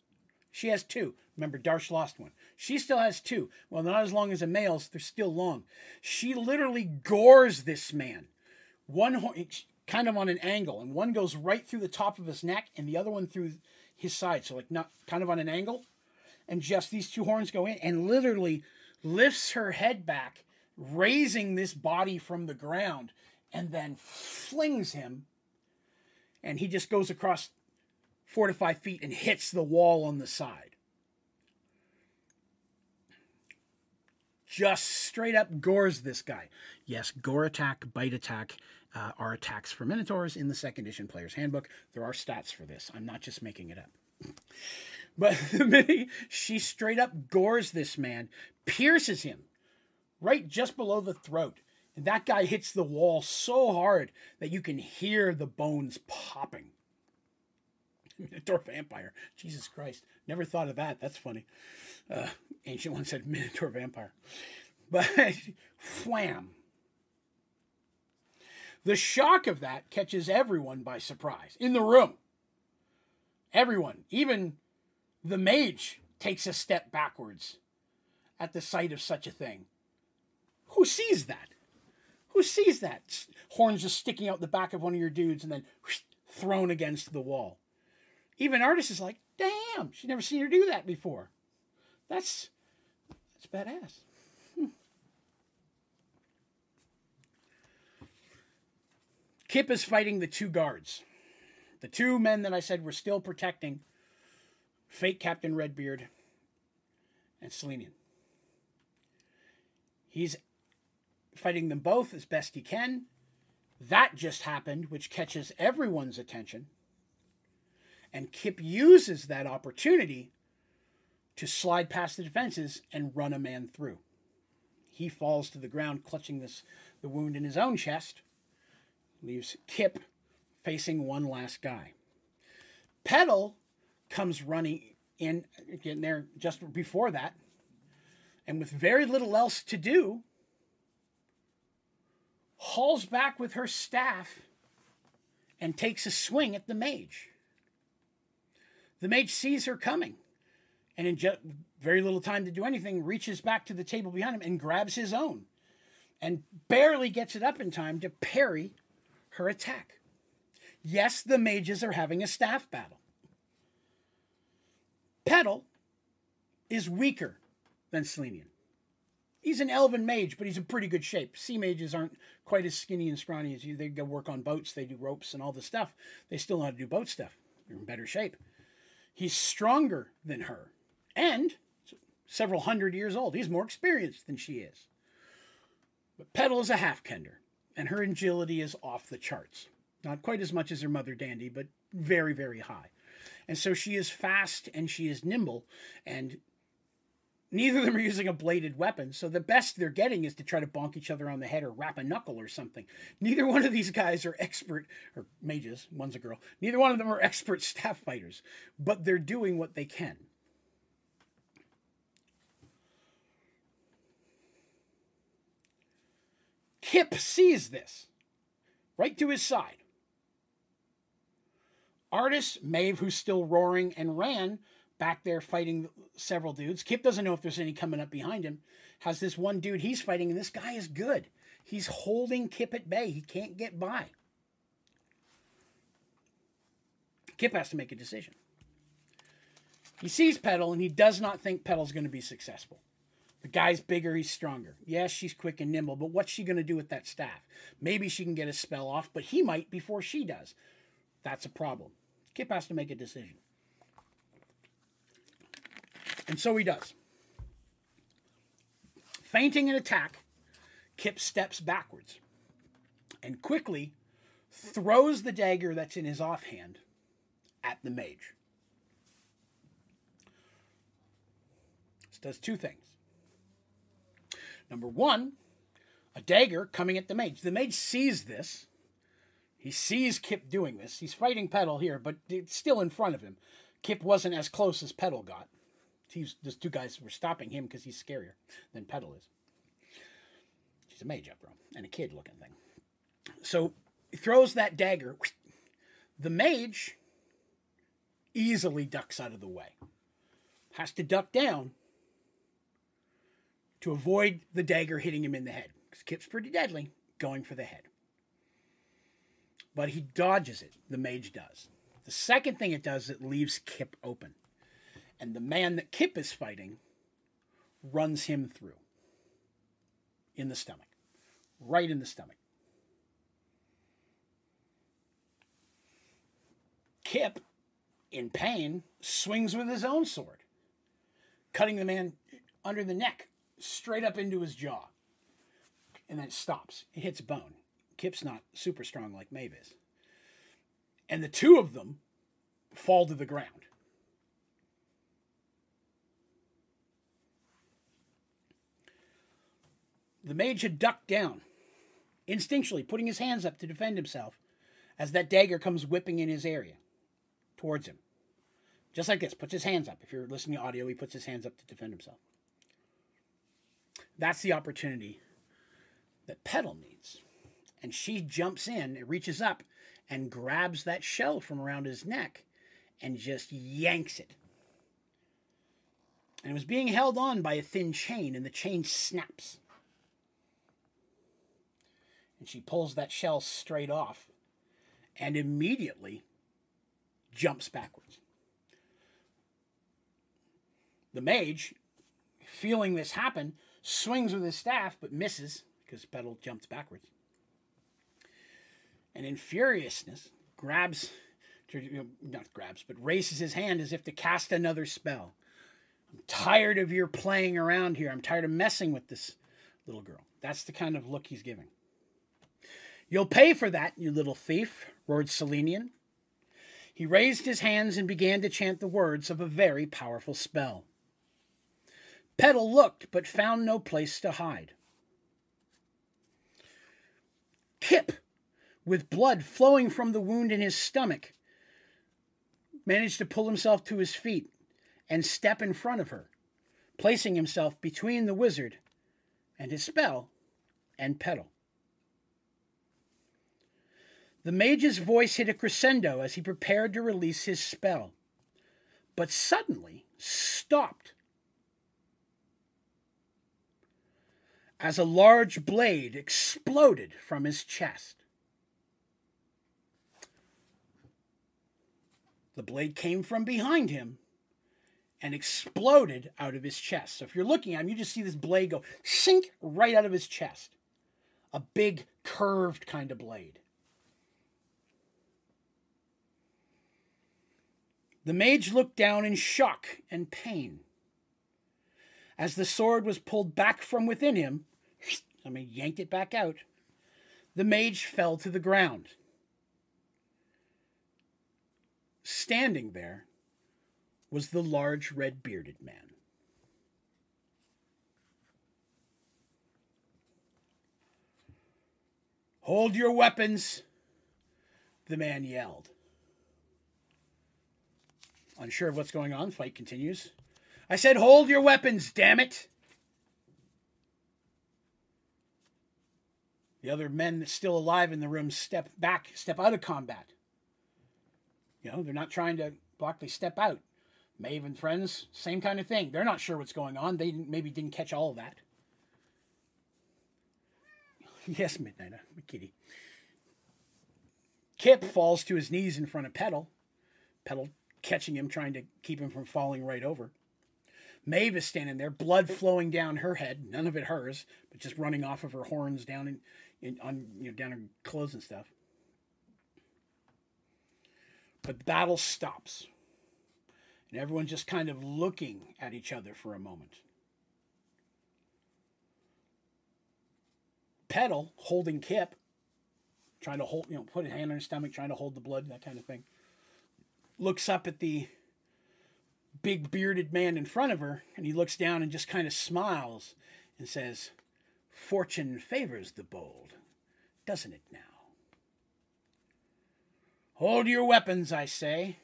She has two. Remember, Darsh lost one. She still has two. Well, not as long as a male's, they're still long. She literally gores this man. One horn, kind of on an angle, and one goes right through the top of his neck, and the other one through his side. So like not kind of on an angle. And just these two horns go in and literally lifts her head back, raising this body from the ground, and then flings him. And he just goes across four to five feet and hits the wall on the side. Just straight up gores this guy. Yes, gore attack, bite attack, uh, are attacks for Minotaurs in the second edition Player's Handbook. There are stats for this. I'm not just making it up. But the she straight up gores this man, pierces him right just below the throat. And that guy hits the wall so hard that you can hear the bones popping. Minotaur vampire. Jesus Christ. Never thought of that. That's funny. Uh, ancient one said Minotaur vampire. But wham. The shock of that catches everyone by surprise in the room. Everyone, even the mage, takes a step backwards at the sight of such a thing. Who sees that? Who sees that? Horns just sticking out the back of one of your dudes and then whoosh, thrown against the wall. Even Artis is like, damn, she never seen her do that before. That's that's badass. Hmm. Kipp is fighting the two guards. The two men that I said were still protecting fake Captain Redbeard and Selenian. He's fighting them both as best he can. That just happened, which catches everyone's attention. And Kipp uses that opportunity to slide past the defenses and run a man through. He falls to the ground, clutching this the wound in his own chest, leaves Kipp facing one last guy. Petal comes running in, getting there just before that, and with very little else to do, hauls back with her staff and takes a swing at the mage. The mage sees her coming and in just very little time to do anything, reaches back to the table behind him and grabs his own and barely gets it up in time to parry her attack. Yes, the mages are having a staff battle. Petal is weaker than Selenian. He's an elven mage, but he's in pretty good shape. Sea mages aren't quite as skinny and scrawny as you. They go work on boats, they do ropes and all this stuff. They still know how to do boat stuff. They're in better shape. He's stronger than her and several hundred years old. He's more experienced than she is. But Petal is a half kender, and her agility is off the charts. Not quite as much as her mother Dandy, but very, very high. And so she is fast and she is nimble, and neither of them are using a bladed weapon. So the best they're getting is to try to bonk each other on the head or wrap a knuckle or something. Neither one of these guys are expert, or mages, one's a girl, neither one of them are expert staff fighters, but they're doing what they can. Kipp sees this right to his side. Artis, Maeve, who's still roaring, and Ran back there fighting several dudes. Kipp doesn't know if there's any coming up behind him. Has this one dude he's fighting, and this guy is good. He's holding Kipp at bay. He can't get by. Kipp has to make a decision. He sees Petal, and he does not think Petal's going to be successful. The guy's bigger, he's stronger. Yes, she's quick and nimble, but what's she going to do with that staff? Maybe she can get a spell off, but he might before she does. That's a problem. Kipp has to make a decision. And so he does. Feinting an attack, Kipp steps backwards and quickly throws the dagger that's in his offhand at the mage. This does two things. Number one, a dagger coming at the mage. The mage sees this. He sees Kipp doing this. He's fighting Petal here, but it's still in front of him. Kipp wasn't as close as Petal got. He's, those two guys were stopping him because he's scarier than Petal is. She's a mage after all, and a kid looking thing. So he throws that dagger. The mage easily ducks out of the way. Has to duck down to avoid the dagger hitting him in the head. Because Kipp's pretty deadly, going for the head. But he dodges it, the mage does. The second thing it does, it leaves Kipp open. And the man that Kipp is fighting runs him through in the stomach, right in the stomach. Kipp, in pain, swings with his own sword, cutting the man under the neck, straight up into his jaw. And then it stops. It hits bone. Kipp's not super strong like Maeve is. And the two of them fall to the ground. The mage had ducked down, instinctually putting his hands up to defend himself as that dagger comes whipping in his area towards him. Just like this, puts his hands up. If you're listening to audio, he puts his hands up to defend himself. That's the opportunity that Petal needs. And she jumps in, and reaches up, and grabs that shell from around his neck and just yanks it. And it was being held on by a thin chain, and the chain snaps. And she pulls that shell straight off and immediately jumps backwards. The mage, feeling this happen, swings with his staff but misses because Petal jumps backwards. And in furiousness, grabs, not grabs, but raises his hand as if to cast another spell. I'm tired of your playing around here. I'm tired of messing with this little girl. That's the kind of look he's giving. You'll pay for that, you little thief, roared Selenian. He raised his hands and began to chant the words of a very powerful spell. Petal looked, but found no place to hide. Kipp, with blood flowing from the wound in his stomach, managed to pull himself to his feet and step in front of her, placing himself between the wizard and his spell and Petal. The mage's voice hit a crescendo as he prepared to release his spell, but suddenly stopped as a large blade exploded from his chest. The blade came from behind him and exploded out of his chest. So if you're looking at him, you just see this blade go sink right out of his chest. A big curved kind of blade. The mage looked down in shock and pain. As the sword was pulled back from within him, I mean, yanked it back out, the mage fell to the ground. Standing there was the large red bearded man. Hold your weapons, the man yelled. Unsure of what's going on, fight continues. I said, hold your weapons, damn it! The other men still alive in the room step back, step out of combat. You know, they're not trying to block, they step out. Maeve and friends, same kind of thing. They're not sure what's going on. They maybe didn't catch all of that. yes, Midnight, I'm a kitty. Kipp falls to his knees in front of Petal. Petal catching him, trying to keep him from falling right over. Maeve is standing there, blood flowing down her head, none of it hers, but just running off of her horns down in, in on you know down her clothes and stuff. But the battle stops. And everyone's just kind of looking at each other for a moment. Petal holding Kipp, trying to hold, you know, put a hand on his stomach, trying to hold the blood, that kind of thing looks up at the big bearded man in front of her and he looks down and just kind of smiles and says, Fortune favors the bold, doesn't it now? Hold your weapons, I say.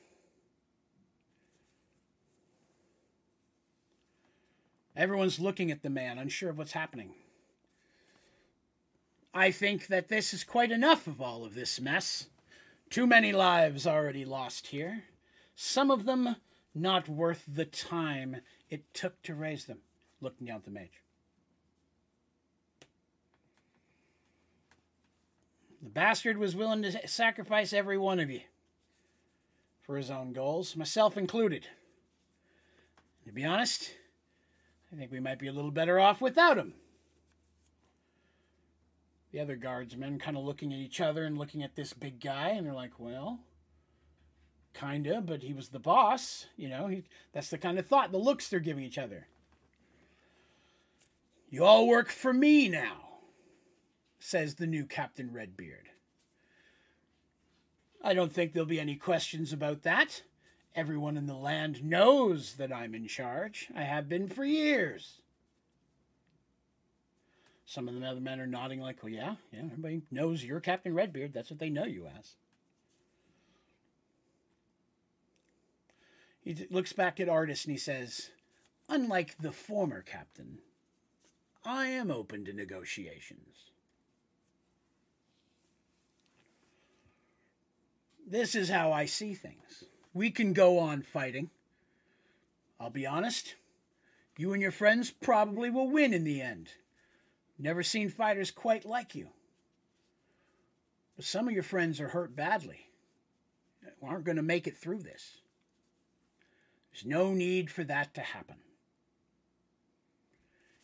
Everyone's looking at the man, unsure of what's happening. I think that this is quite enough of all of this mess. Too many lives already lost here. Some of them not worth the time it took to raise them. Looking down at the mage. The bastard was willing to sacrifice every one of you for his own goals, myself included. To be honest, I think we might be a little better off without him the other guardsmen kind of looking at each other and looking at this big guy, and they're like, well, kinda, but he was the boss. You know, he, that's the kind of thought, the looks they're giving each other. You all work for me now, says the new Captain Redbeard. I don't think there'll be any questions about that. Everyone in the land knows that I'm in charge. I have been for years. Some of the other men are nodding, like, well, yeah, yeah, everybody knows you're Captain Redbeard. That's what they know you as. He looks back at Artis and he says, Unlike the former captain, I am open to negotiations. This is how I see things. We can go on fighting. I'll be honest, you and your friends probably will win in the end. Never seen fighters quite like you. But some of your friends are hurt badly. Aren't going to make it through this. There's no need for that to happen.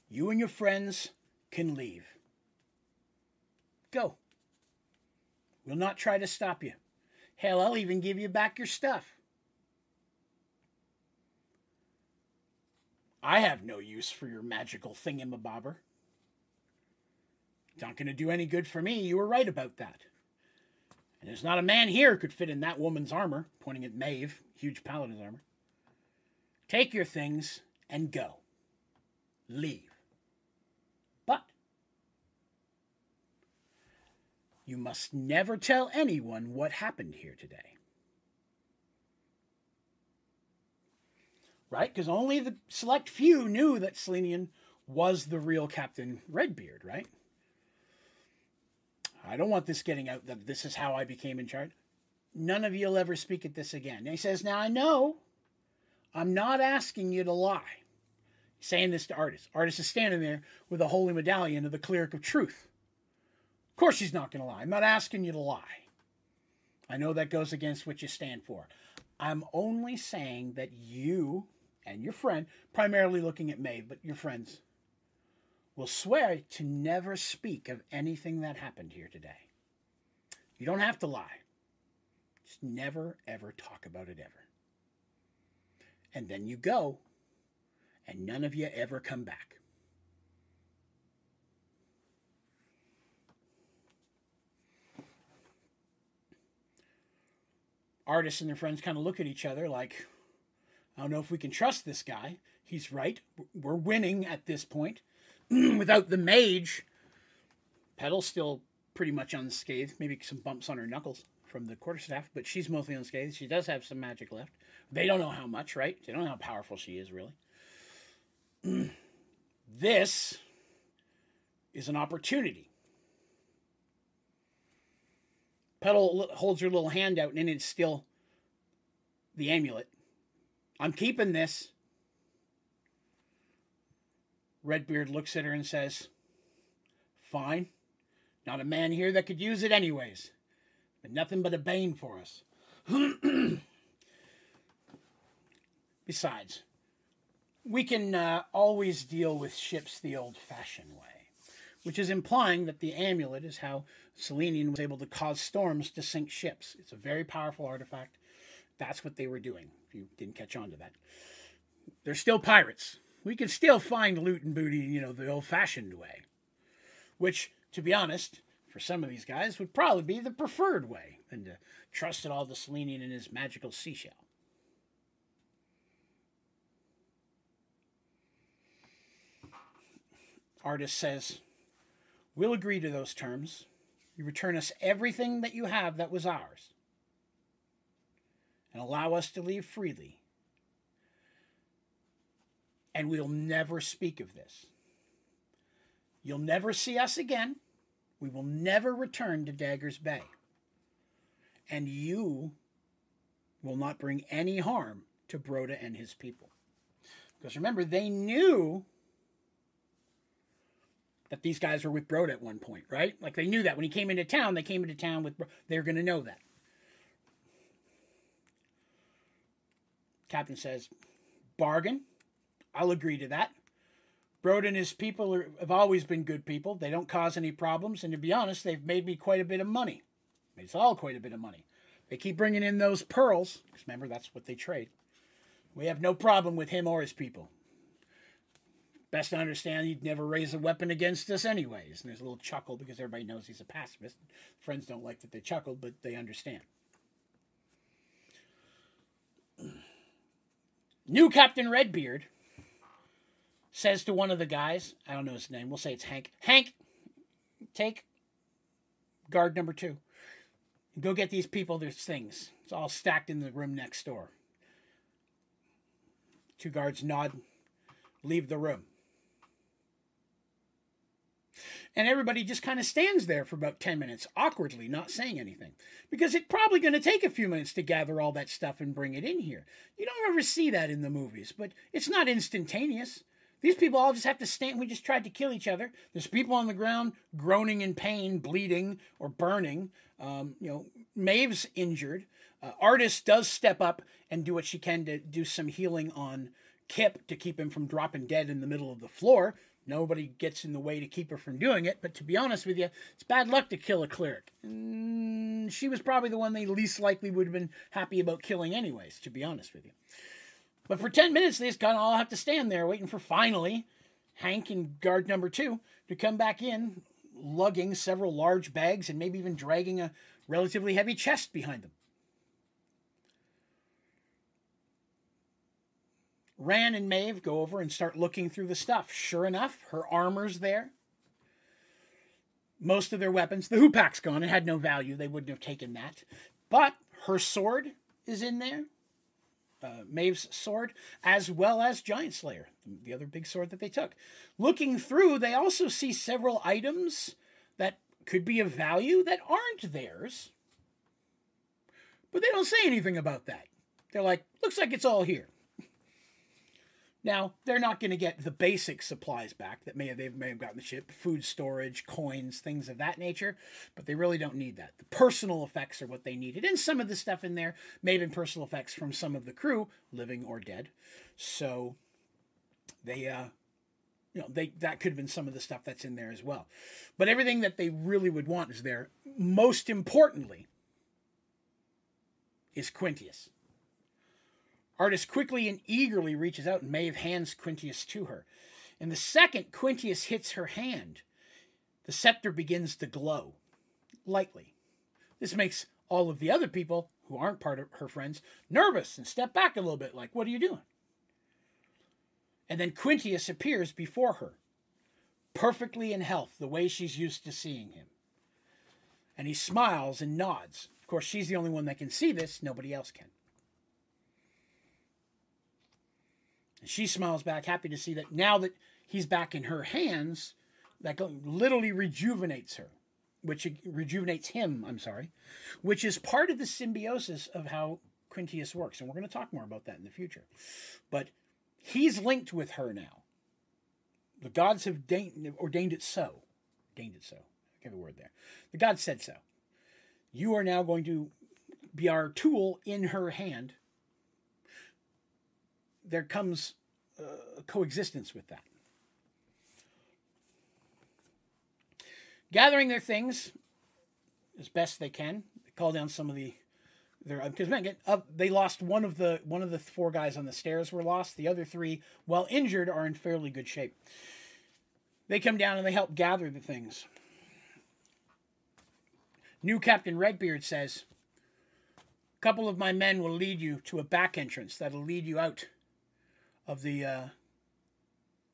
You and your friends can leave. Go. We'll not try to stop you. Hell, I'll even give you back your stuff. I have no use for your magical thingamabobber. It's not going to do any good for me. You were right about that. And there's not a man here could fit in that woman's armor, pointing at Maeve, huge paladin's armor. Take your things and go. Leave. But you must never tell anyone what happened here today. Right? Because only the select few knew that Selenian was the real Captain Redbeard, right? I don't want this getting out that this is how I became in charge. None of you'll ever speak at this again. And he says, Now I know I'm not asking you to lie. He's saying this to Artis. Artis is standing there with a holy medallion of the cleric of truth. Of course she's not going to lie. I'm not asking you to lie. I know that goes against what you stand for. I'm only saying that you and your friend, primarily looking at Maeve, but your friends, will swear to never speak of anything that happened here today. You don't have to lie. Just never, ever talk about it ever. And then you go, and none of you ever come back. Artis and their friends kind of look at each other like, I don't know if we can trust this guy. He's right. We're winning at this point. without the mage, Petal's still pretty much unscathed. Maybe some bumps on her knuckles from the quarterstaff, but she's mostly unscathed. She does have some magic left. They don't know how much, right? They don't know how powerful she is, really. this is an opportunity. Petal holds her little hand out, and it's still the amulet. I'm keeping this. Redbeard looks at her and says, Fine. Not a man here that could use it, anyways. But nothing but a bane for us. Besides, we can uh, always deal with ships the old fashioned way, which is implying that the amulet is how Selenian was able to cause storms to sink ships. It's a very powerful artifact. That's what they were doing, if you didn't catch on to that. They're still pirates we can still find loot and booty, you know, the old fashioned way. Which, to be honest, for some of these guys would probably be the preferred way than to trust it all to Selenian and his magical seashell. Artis says, We'll agree to those terms. You return us everything that you have that was ours, and allow us to leave freely and we'll never speak of this. You'll never see us again. We will never return to Dagger's Bay. And you will not bring any harm to Broda and his people. Because remember, they knew that these guys were with Broda at one point, right? Like they knew that when he came into town, they came into town with. They're going to know that. Captain says, "Bargain. I'll agree to that. Broda and his people are, have always been good people. They don't cause any problems, and to be honest, they've made me quite a bit of money. It's all quite a bit of money. They keep bringing in those pearls, because remember, that's what they trade. We have no problem with him or his people. Best to understand he'd never raise a weapon against us anyways. And there's a little chuckle because everybody knows he's a pacifist. Friends don't like that they chuckled, but they understand. New Captain Redbeard says to one of the guys, I don't know his name, we'll say it's Hank. Hank, take guard number two. Go get these people their things. It's all stacked in the room next door. Two guards nod, leave the room. And everybody just kind of stands there for about 10 minutes, awkwardly, not saying anything. Because it's probably going to take a few minutes to gather all that stuff and bring it in here. You don't ever see that in the movies, but it's not instantaneous. These people all just have to stand. We just tried to kill each other. There's people on the ground groaning in pain, bleeding, or burning. Um, you know, Maeve's injured. Uh, Artis does step up and do what she can to do some healing on Kipp to keep him from dropping dead in the middle of the floor. Nobody gets in the way to keep her from doing it. But to be honest with you, it's bad luck to kill a cleric. Mm, she was probably the one they least likely would have been happy about killing, anyways, to be honest with you. But for 10 minutes, they just kind of all have to stand there waiting for finally Hank and guard number two to come back in, lugging several large bags and maybe even dragging a relatively heavy chest behind them. Ran and Maeve go over and start looking through the stuff. Sure enough, her armor's there. Most of their weapons, the Hoopak's gone. It had no value. They wouldn't have taken that. But her sword is in there. Uh, Maeve's sword, as well as Giant Slayer, the other big sword that they took. Looking through, they also see several items that could be of value that aren't theirs. But they don't say anything about that. They're like, looks like it's all here. Now, they're not going to get the basic supplies back that may have, they may have gotten the ship, food storage, coins, things of that nature, but they really don't need that. The personal effects are what they needed. And some of the stuff in there may have been personal effects from some of the crew, living or dead. So they uh you know, they that could have been some of the stuff that's in there as well. But everything that they really would want is there. Most importantly is Quintius. Artis quickly and eagerly reaches out, and Maeve hands Quintius to her. In the second Quintius hits her hand, the scepter begins to glow, lightly. This makes all of the other people, who aren't part of her friends, nervous and step back a little bit, like, What are you doing? And then Quintius appears before her, perfectly in health, the way she's used to seeing him. And he smiles and nods. Of course, she's the only one that can see this, nobody else can. She smiles back, happy to see that now that he's back in her hands, that literally rejuvenates her, which rejuvenates him, I'm sorry, which is part of the symbiosis of how Quintius works. And we're going to talk more about that in the future. But he's linked with her now. The gods have ordained it so. Ordained it so. I get a word there. The gods said so. You are now going to be our tool in her hand there comes uh, coexistence with that. Gathering their things as best they can, they call down some of the their because again uh, they lost one of the one of the four guys on the stairs were lost. The other three, while injured, are in fairly good shape. They come down and they help gather the things. New Captain Redbeard says, "A couple of my men will lead you to a back entrance that'll lead you out of the uh,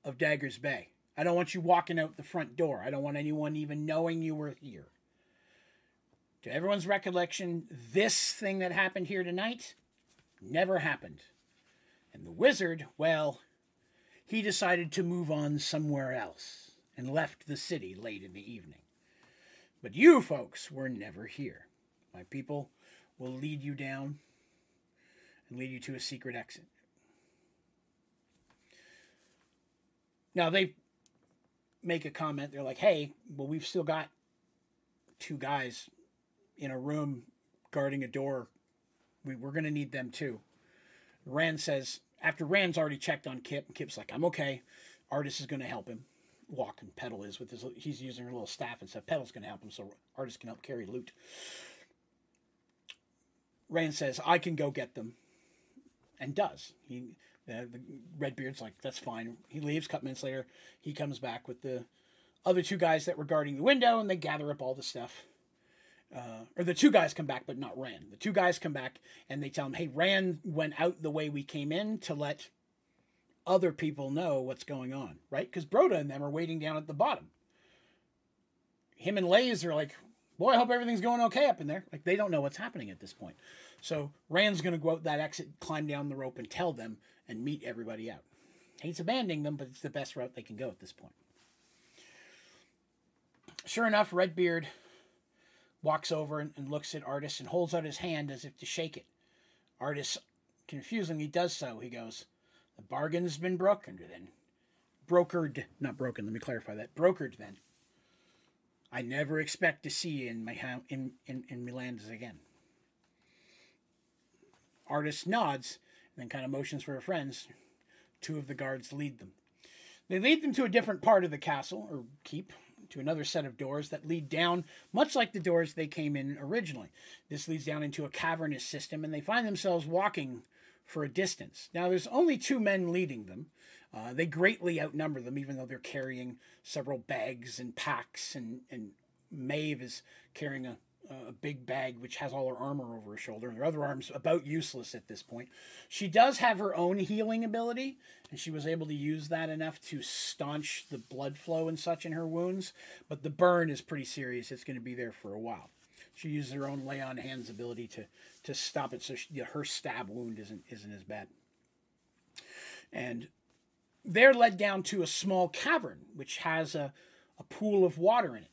of Daggers Bay. I don't want you walking out the front door. I don't want anyone even knowing you were here. To everyone's recollection, this thing that happened here tonight never happened. And the wizard, well, he decided to move on somewhere else and left the city late in the evening. But you folks were never here. My people will lead you down and lead you to a secret exit. Now they make a comment. They're like, "Hey, well, we've still got two guys in a room guarding a door. We, we're going to need them too." Rand says, after Rand's already checked on Kipp, and Kipp's like, "I'm okay." Artis is going to help him walk, and Petal is with his. He's using her little staff and stuff. Petal's going to help him, so Artis can help carry loot. Rand says, "I can go get them," and does. He the, the Redbeard's like, that's fine. He leaves. A couple minutes later, he comes back with the other two guys that were guarding the window, and they gather up all the stuff. Uh, or the two guys come back, but not Rand. The two guys come back and they tell him, "Hey, Rand went out the way we came in to let other people know what's going on, right? Because Broda and them are waiting down at the bottom. Him and Lays are like, "Boy, I hope everything's going okay up in there." Like they don't know what's happening at this point. So Rand's going to go out that exit, climb down the rope, and tell them and meet everybody out. Hates abandoning them, but it's the best route they can go at this point. Sure enough, Redbeard walks over and, and looks at Artis and holds out his hand as if to shake it. Artis confusingly does so. He goes, The bargain's been broken then. Brokered, not broken, let me clarify that. Brokered then. I never expect to see you in my in, in, in Milandes again. Artis nods then kind of motions for her friends. Two of the guards lead them. They lead them to a different part of the castle, or keep, to another set of doors that lead down, much like the doors they came in originally. This leads down into a cavernous system, and they find themselves walking for a distance. Now, there's only two men leading them. Uh, they greatly outnumber them, even though they're carrying several bags and packs, and, and Maeve is carrying a a big bag which has all her armor over her shoulder. and Her other arm's about useless at this point. She does have her own healing ability, and she was able to use that enough to staunch the blood flow and such in her wounds. But the burn is pretty serious. It's going to be there for a while. She uses her own lay on hands ability to to stop it, so she, her stab wound isn't isn't as bad. And they're led down to a small cavern which has a, a pool of water in it.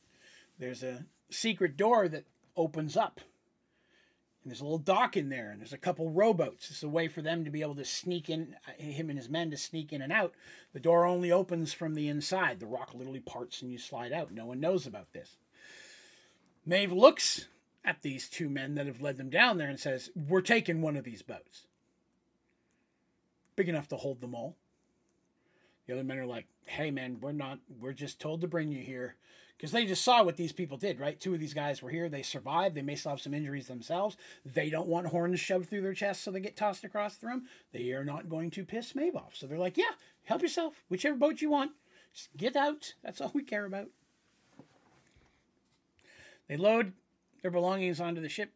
There's a secret door that opens up. And there's a little dock in there, and there's a couple rowboats. It's a way for them to be able to sneak in, uh, him and his men to sneak in and out. The door only opens from the inside. The rock literally parts and you slide out. No one knows about this. Maeve looks at these two men that have led them down there and says, We're taking one of these boats. Big enough to hold them all. The other men are like, Hey, man, we're not, we're just told to bring you here because they just saw what these people did, right? Two of these guys were here. They survived. They may still have some injuries themselves. They don't want horns shoved through their chests so they get tossed across the room. They are not going to piss Maeve off. So they're like, yeah, help yourself. Whichever boat you want. Just get out. That's all we care about. They load their belongings onto the ship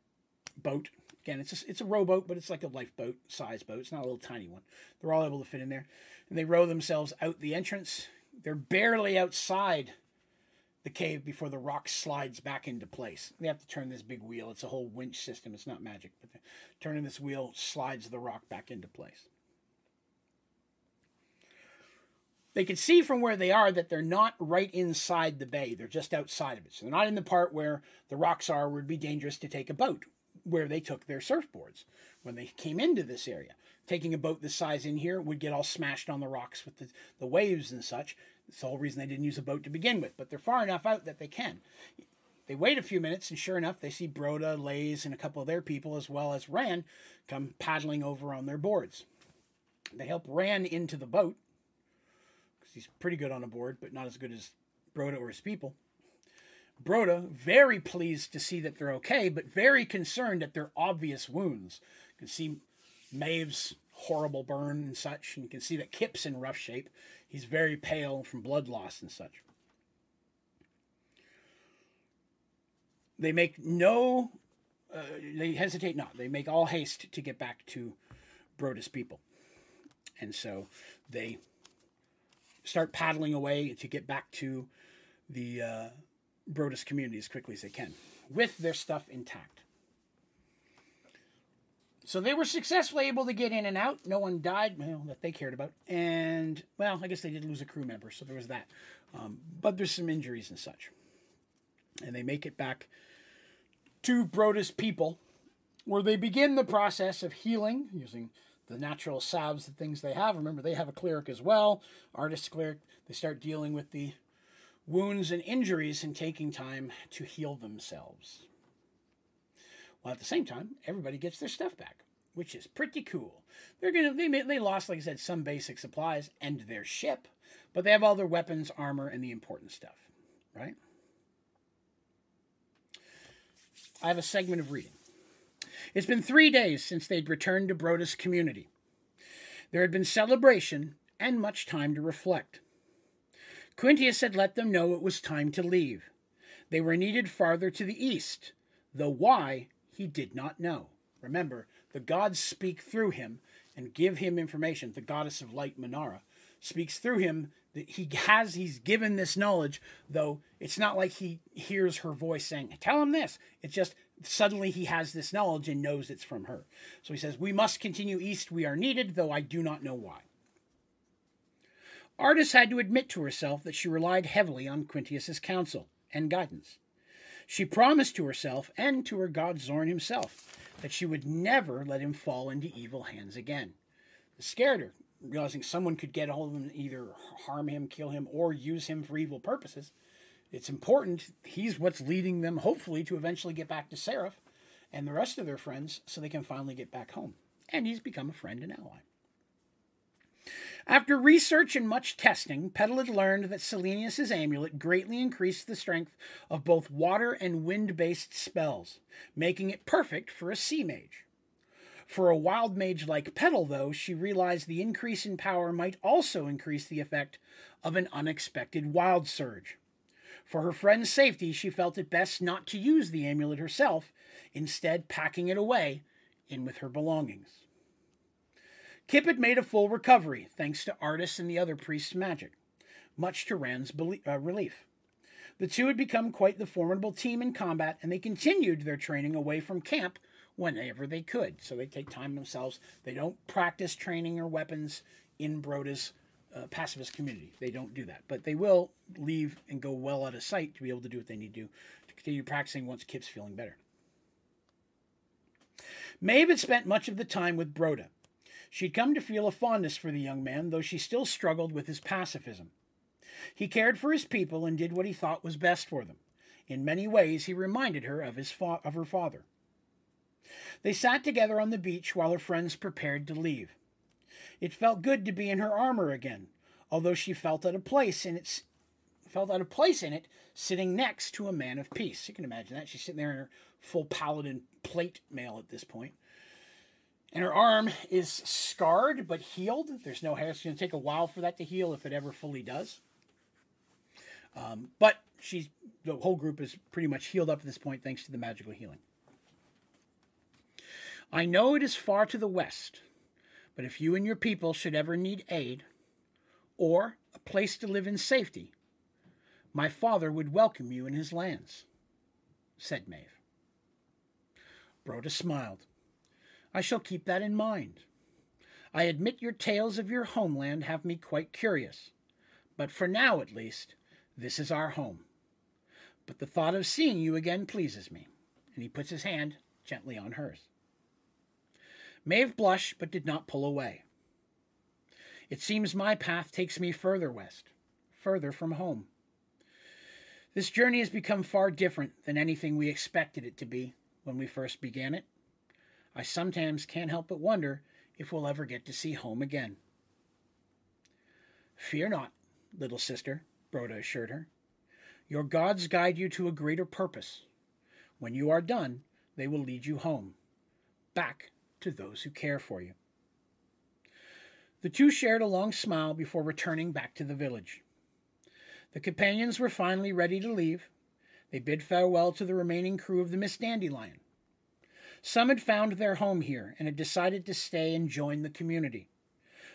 boat. Again, it's a, it's a rowboat, but it's like a lifeboat size boat. It's not a little tiny one. They're all able to fit in there. And they row themselves out the entrance. They're barely outside the cave before the rock slides back into place. They have to turn this big wheel. It's a whole winch system. It's not magic, but turning this wheel slides the rock back into place. They can see from where they are that they're not right inside the bay. They're just outside of it. So they're not in the part where the rocks are where it'd be dangerous to take a boat, where they took their surfboards when they came into this area. Taking a boat this size in here would get all smashed on the rocks with the, the waves and such. It's the whole reason they didn't use a boat to begin with, but they're far enough out that they can. They wait a few minutes, and sure enough, they see Broda, Lays, and a couple of their people, as well as Ran, come paddling over on their boards. They help Ran into the boat, because he's pretty good on a board, but not as good as Broda or his people. Broda, very pleased to see that they're okay, but very concerned at their obvious wounds. You can see Maeve's horrible burn and such, and you can see that Kipp's in rough shape. He's very pale from blood loss and such. They make no, uh, they hesitate not. They make all haste to get back to Broda's people. And so they start paddling away to get back to the uh, Brodas community as quickly as they can with their stuff intact. So they were successfully able to get in and out. No one died, well, that they cared about. And, well, I guess they did lose a crew member, so there was that. Um, but there's some injuries and such. And they make it back to Broda's people, where they begin the process of healing using the natural salves, the things they have. Remember, they have a cleric as well, Artis cleric. They start dealing with the wounds and injuries and taking time to heal themselves. While at the same time, everybody gets their stuff back, which is pretty cool. They're gonna they they lost, like I said, some basic supplies and their ship, but they have all their weapons, armor, and the important stuff, right? I have a segment of reading. It's been three days since they'd returned to Broda's community. There had been celebration and much time to reflect. Quintius had let them know it was time to leave. They were needed farther to the east, though why he did not know. Remember, the gods speak through him and give him information. The goddess of light, Manara, speaks through him that he has, he's given this knowledge, though it's not like he hears her voice saying, Tell him this. It's just suddenly he has this knowledge and knows it's from her. So he says, We must continue east. We are needed, though I do not know why. Artis had to admit to herself that she relied heavily on Quintius's counsel and guidance. She promised to herself and to her god Zorn himself that she would never let him fall into evil hands again. It scared her, realizing someone could get a hold of him either harm him, kill him, or use him for evil purposes. It's important. He's what's leading them, hopefully, to eventually get back to Seraph and the rest of their friends so they can finally get back home. And he's become a friend and ally. After research and much testing, Petal had learned that Selenius' amulet greatly increased the strength of both water and wind based spells, making it perfect for a sea mage. For a wild mage like Petal, though, she realized the increase in power might also increase the effect of an unexpected wild surge. For her friend's safety, she felt it best not to use the amulet herself, instead, packing it away in with her belongings. Kipp had made a full recovery, thanks to Artis and the other priest's magic, much to Rand's uh, relief. The two had become quite the formidable team in combat, and they continued their training away from camp whenever they could. So they take time themselves. They don't practice training or weapons in Broda's uh, pacifist community. They don't do that. But they will leave and go well out of sight to be able to do what they need to do to continue practicing once Kipp's feeling better. Maeve had spent much of the time with Broda, She'd come to feel a fondness for the young man, though she still struggled with his pacifism. He cared for his people and did what he thought was best for them. In many ways, he reminded her of, his fa- of her father. They sat together on the beach while her friends prepared to leave. It felt good to be in her armor again, although she felt out of place in its felt out of place in it, sitting next to a man of peace. You can imagine that. She's sitting there in her full paladin plate mail at this point. And her arm is scarred but healed. There's no hair. It's going to take a while for that to heal if it ever fully does. Um, but she's the whole group is pretty much healed up at this point thanks to the magical healing. I know it is far to the west, but if you and your people should ever need aid or a place to live in safety, my father would welcome you in his lands, said Maeve. Broda smiled. I shall keep that in mind. I admit your tales of your homeland have me quite curious, but for now at least, this is our home. But the thought of seeing you again pleases me, and he puts his hand gently on hers. Maeve blushed but did not pull away. It seems my path takes me further west, further from home. This journey has become far different than anything we expected it to be when we first began it. I sometimes can't help but wonder if we'll ever get to see home again. Fear not, little sister, Broda assured her. Your gods guide you to a greater purpose. When you are done, they will lead you home, back to those who care for you. The two shared a long smile before returning back to the village. The companions were finally ready to leave. They bid farewell to the remaining crew of the Miss Dandelion. Some had found their home here and had decided to stay and join the community.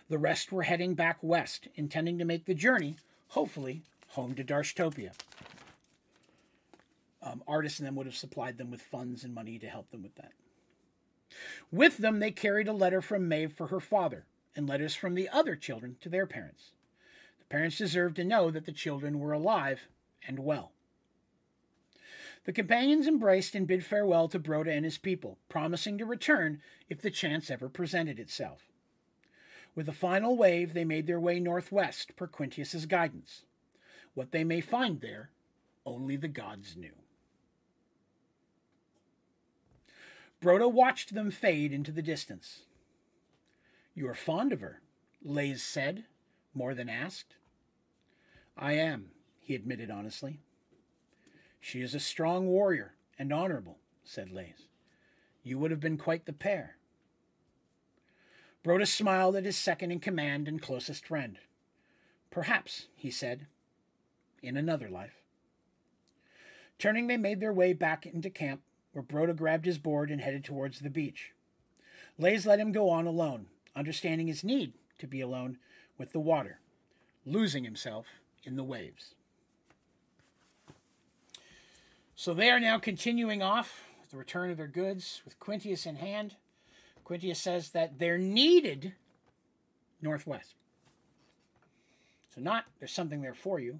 The rest were heading back west, intending to make the journey, hopefully, home to Darshtopia. Um, Artis and them would have supplied them with funds and money to help them with that. With them, they carried a letter from Maeve for her father and letters from the other children to their parents. The parents deserved to know that the children were alive and well. The companions embraced and bid farewell to Broda and his people, promising to return if the chance ever presented itself. With a final wave, they made their way northwest per Quintius's guidance. What they may find there, only the gods knew. Broda watched them fade into the distance. You are fond of her, Lays said, more than asked. I am, he admitted honestly. She is a strong warrior and honorable, said Lays. You would have been quite the pair. Broda smiled at his second in command and closest friend. Perhaps, he said, in another life. Turning, they made their way back into camp, where Broda grabbed his board and headed towards the beach. Lays let him go on alone, understanding his need to be alone with the water, losing himself in the waves. So they are now continuing off the return of their goods with Quintius in hand, Quintius says that they're needed northwest. So, not there's something there for you.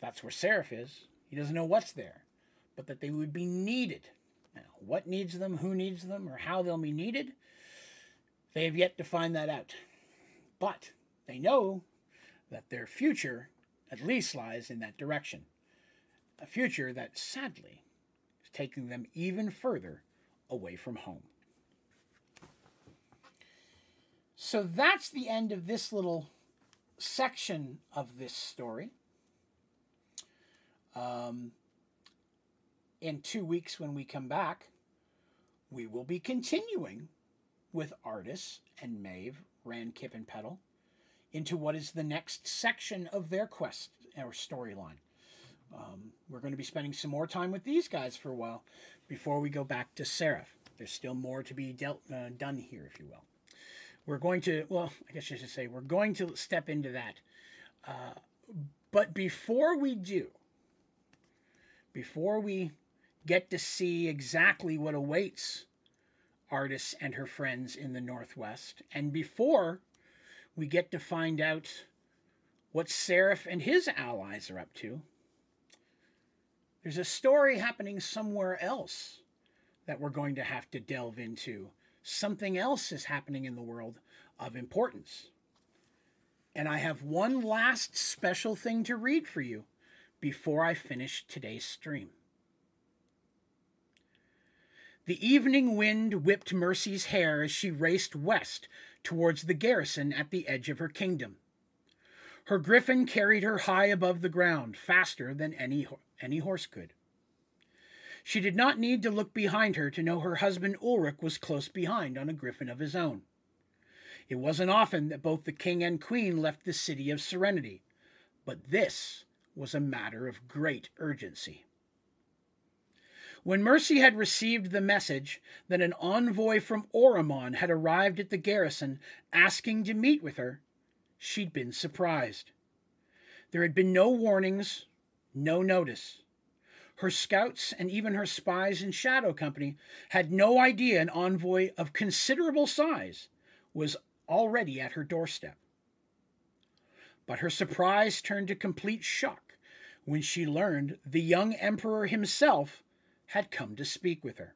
That's where Seraph is. He doesn't know what's there, but that they would be needed. Now, what needs them, who needs them, or how they'll be needed, they have yet to find that out. But they know that their future at least lies in that direction. A future that sadly is taking them even further away from home. So that's the end of this little section of this story. Um, in two weeks, when we come back, we will be continuing with Artis and Maeve, Rand, Kipp, and Petal into what is the next section of their quest or storyline. Um, we're going to be spending some more time with these guys for a while before we go back to Seraph. There's still more to be dealt uh, done here, if you will. We're going to, well, I guess I should say, we're going to step into that. Uh, but before we do, before we get to see exactly what awaits Artis and her friends in the Northwest, and before we get to find out what Seraph and his allies are up to, there's a story happening somewhere else that we're going to have to delve into. Something else is happening in the world of importance. And I have one last special thing to read for you before I finish today's stream. The evening wind whipped Mercy's hair as she raced west towards the garrison at the edge of her kingdom. Her griffin carried her high above the ground, faster than any, any horse could. She did not need to look behind her to know her husband Ulrich was close behind on a griffin of his own. It wasn't often that both the king and queen left the city of serenity, but this was a matter of great urgency. When Mercy had received the message that an envoy from Oromon had arrived at the garrison asking to meet with her, she'd been surprised. There had been no warnings, no notice. Her scouts and even her spies in Shadow Company had no idea an envoy of considerable size was already at her doorstep. But her surprise turned to complete shock when she learned the young emperor himself had come to speak with her.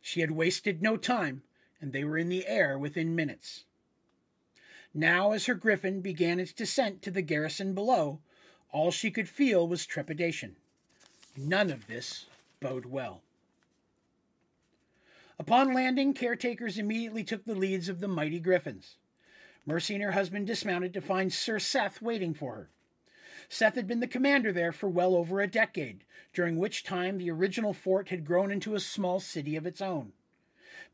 She had wasted no time, and they were in the air within minutes. Now, as her griffin began its descent to the garrison below, all she could feel was trepidation. None of this bode well. Upon landing, caretakers immediately took the leads of the mighty griffins. Mercy and her husband dismounted to find Sir Seth waiting for her. Seth had been the commander there for well over a decade, during which time the original fort had grown into a small city of its own.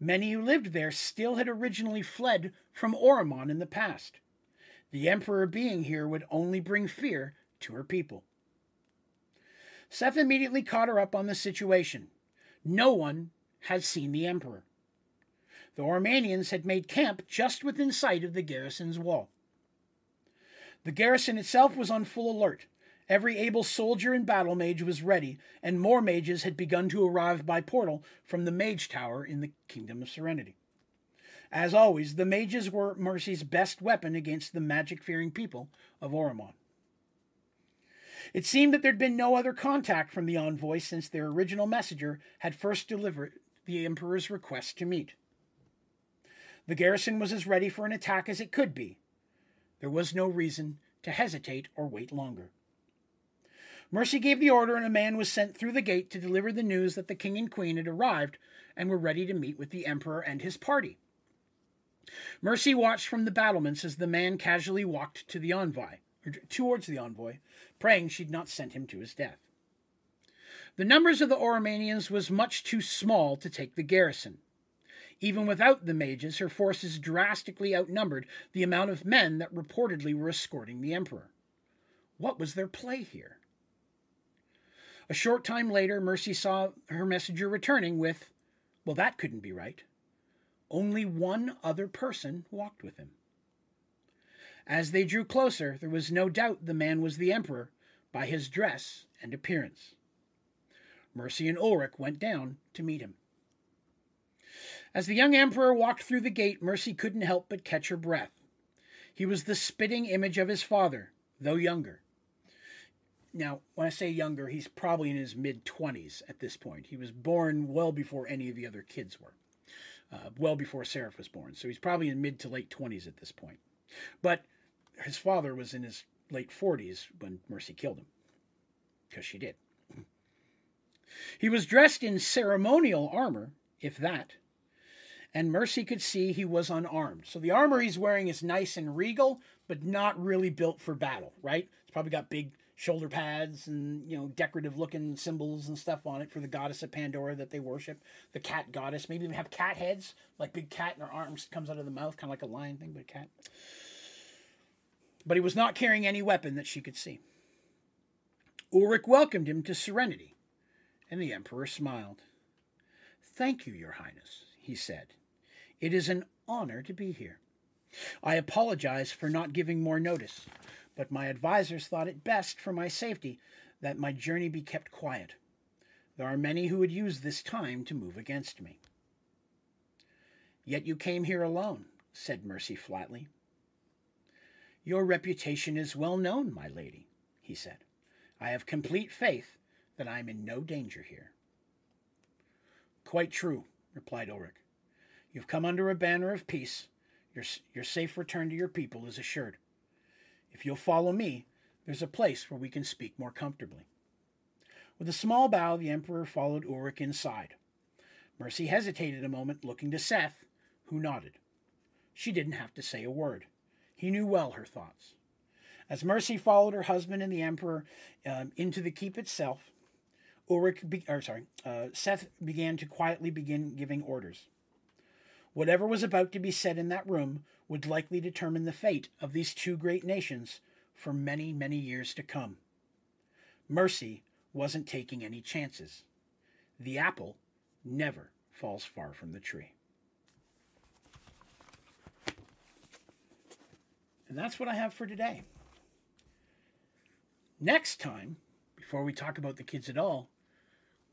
Many who lived there still had originally fled from Oromon in the past. The Emperor being here would only bring fear to her people. Seth immediately caught her up on the situation. No one had seen the Emperor. The Oromanians had made camp just within sight of the garrison's wall. The garrison itself was on full alert. Every able soldier and battle mage was ready, and more mages had begun to arrive by portal from the mage tower in the Kingdom of Serenity. As always, the mages were Mercy's best weapon against the magic fearing people of Oromon. It seemed that there'd been no other contact from the envoy since their original messenger had first delivered the Emperor's request to meet. The garrison was as ready for an attack as it could be, there was no reason to hesitate or wait longer. Mercy gave the order, and a man was sent through the gate to deliver the news that the king and queen had arrived and were ready to meet with the emperor and his party. Mercy watched from the battlements as the man casually walked to the envoy, towards the envoy, praying she'd not sent him to his death. The numbers of the Oromanians was much too small to take the garrison. Even without the mages, her forces drastically outnumbered the amount of men that reportedly were escorting the emperor. What was their play here? A short time later, Mercy saw her messenger returning with, Well, that couldn't be right. Only one other person walked with him. As they drew closer, there was no doubt the man was the emperor by his dress and appearance. Mercy and Ulrich went down to meet him. As the young emperor walked through the gate, Mercy couldn't help but catch her breath. He was the spitting image of his father, though younger. Now, when I say younger, he's probably in his mid 20s at this point. He was born well before any of the other kids were, uh, well before Seraph was born. So he's probably in mid to late 20s at this point. But his father was in his late 40s when Mercy killed him, because she did. He was dressed in ceremonial armor, if that, and Mercy could see he was unarmed. So the armor he's wearing is nice and regal, but not really built for battle, right? It's probably got big shoulder pads and you know decorative looking symbols and stuff on it for the goddess of Pandora that they worship, the cat goddess. Maybe even have cat heads, like big cat in her arms comes out of the mouth, kind of like a lion thing, but a cat. But he was not carrying any weapon that she could see. Ulrich welcomed him to serenity, and the emperor smiled. Thank you, your highness, he said. It is an honor to be here. I apologize for not giving more notice but my advisers thought it best for my safety that my journey be kept quiet. There are many who would use this time to move against me. Yet you came here alone, said Mercy flatly. Your reputation is well known, my lady, he said. I have complete faith that I am in no danger here. Quite true, replied Ulrich. You've come under a banner of peace. Your, your safe return to your people is assured. If you'll follow me, there's a place where we can speak more comfortably. With a small bow, the Emperor followed Ulrich inside. Mercy hesitated a moment, looking to Seth, who nodded. She didn't have to say a word. He knew well her thoughts. As Mercy followed her husband and the Emperor um, into the keep itself, Ulrich, be- or sorry, uh, Seth began to quietly begin giving orders. Whatever was about to be said in that room would likely determine the fate of these two great nations for many, many years to come. Mercy wasn't taking any chances. The apple never falls far from the tree. And that's what I have for today. Next time, before we talk about the kids at all,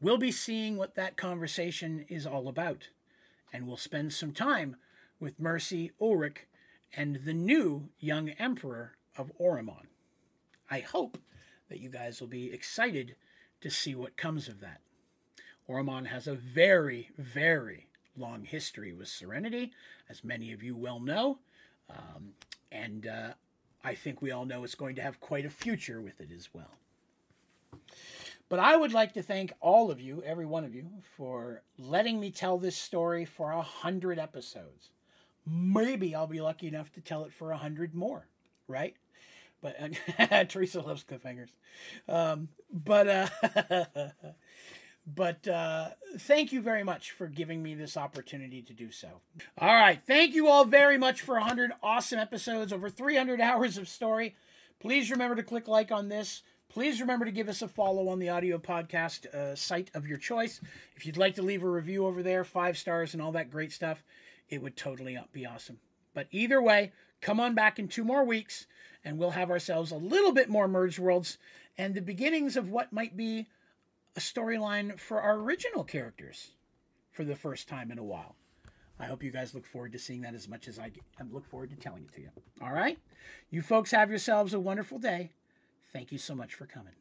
we'll be seeing what that conversation is all about and we'll spend some time with Mercy Ulrich and the new young emperor of Oromon. I hope that you guys will be excited to see what comes of that. Oromon has a very, very long history with Serenity, as many of you well know. Um, and uh, I think we all know it's going to have quite a future with it as well. But I would like to thank all of you, every one of you, for letting me tell this story for a hundred episodes. Maybe I'll be lucky enough to tell it for a hundred more, right? But Teresa loves cliffhangers. Um, but uh, but uh, thank you very much for giving me this opportunity to do so. All right, thank you all very much for 100 awesome episodes, over 300 hours of story. Please remember to click like on this. Please remember to give us a follow on the audio podcast uh, site of your choice. If you'd like to leave a review over there, five stars and all that great stuff, it would totally be awesome. But either way, come on back in two more weeks and we'll have ourselves a little bit more merged worlds and the beginnings of what might be a storyline for our original characters for the first time in a while. I hope you guys look forward to seeing that as much as I look forward to telling it to you. All right? You folks have yourselves a wonderful day. Thank you so much for coming.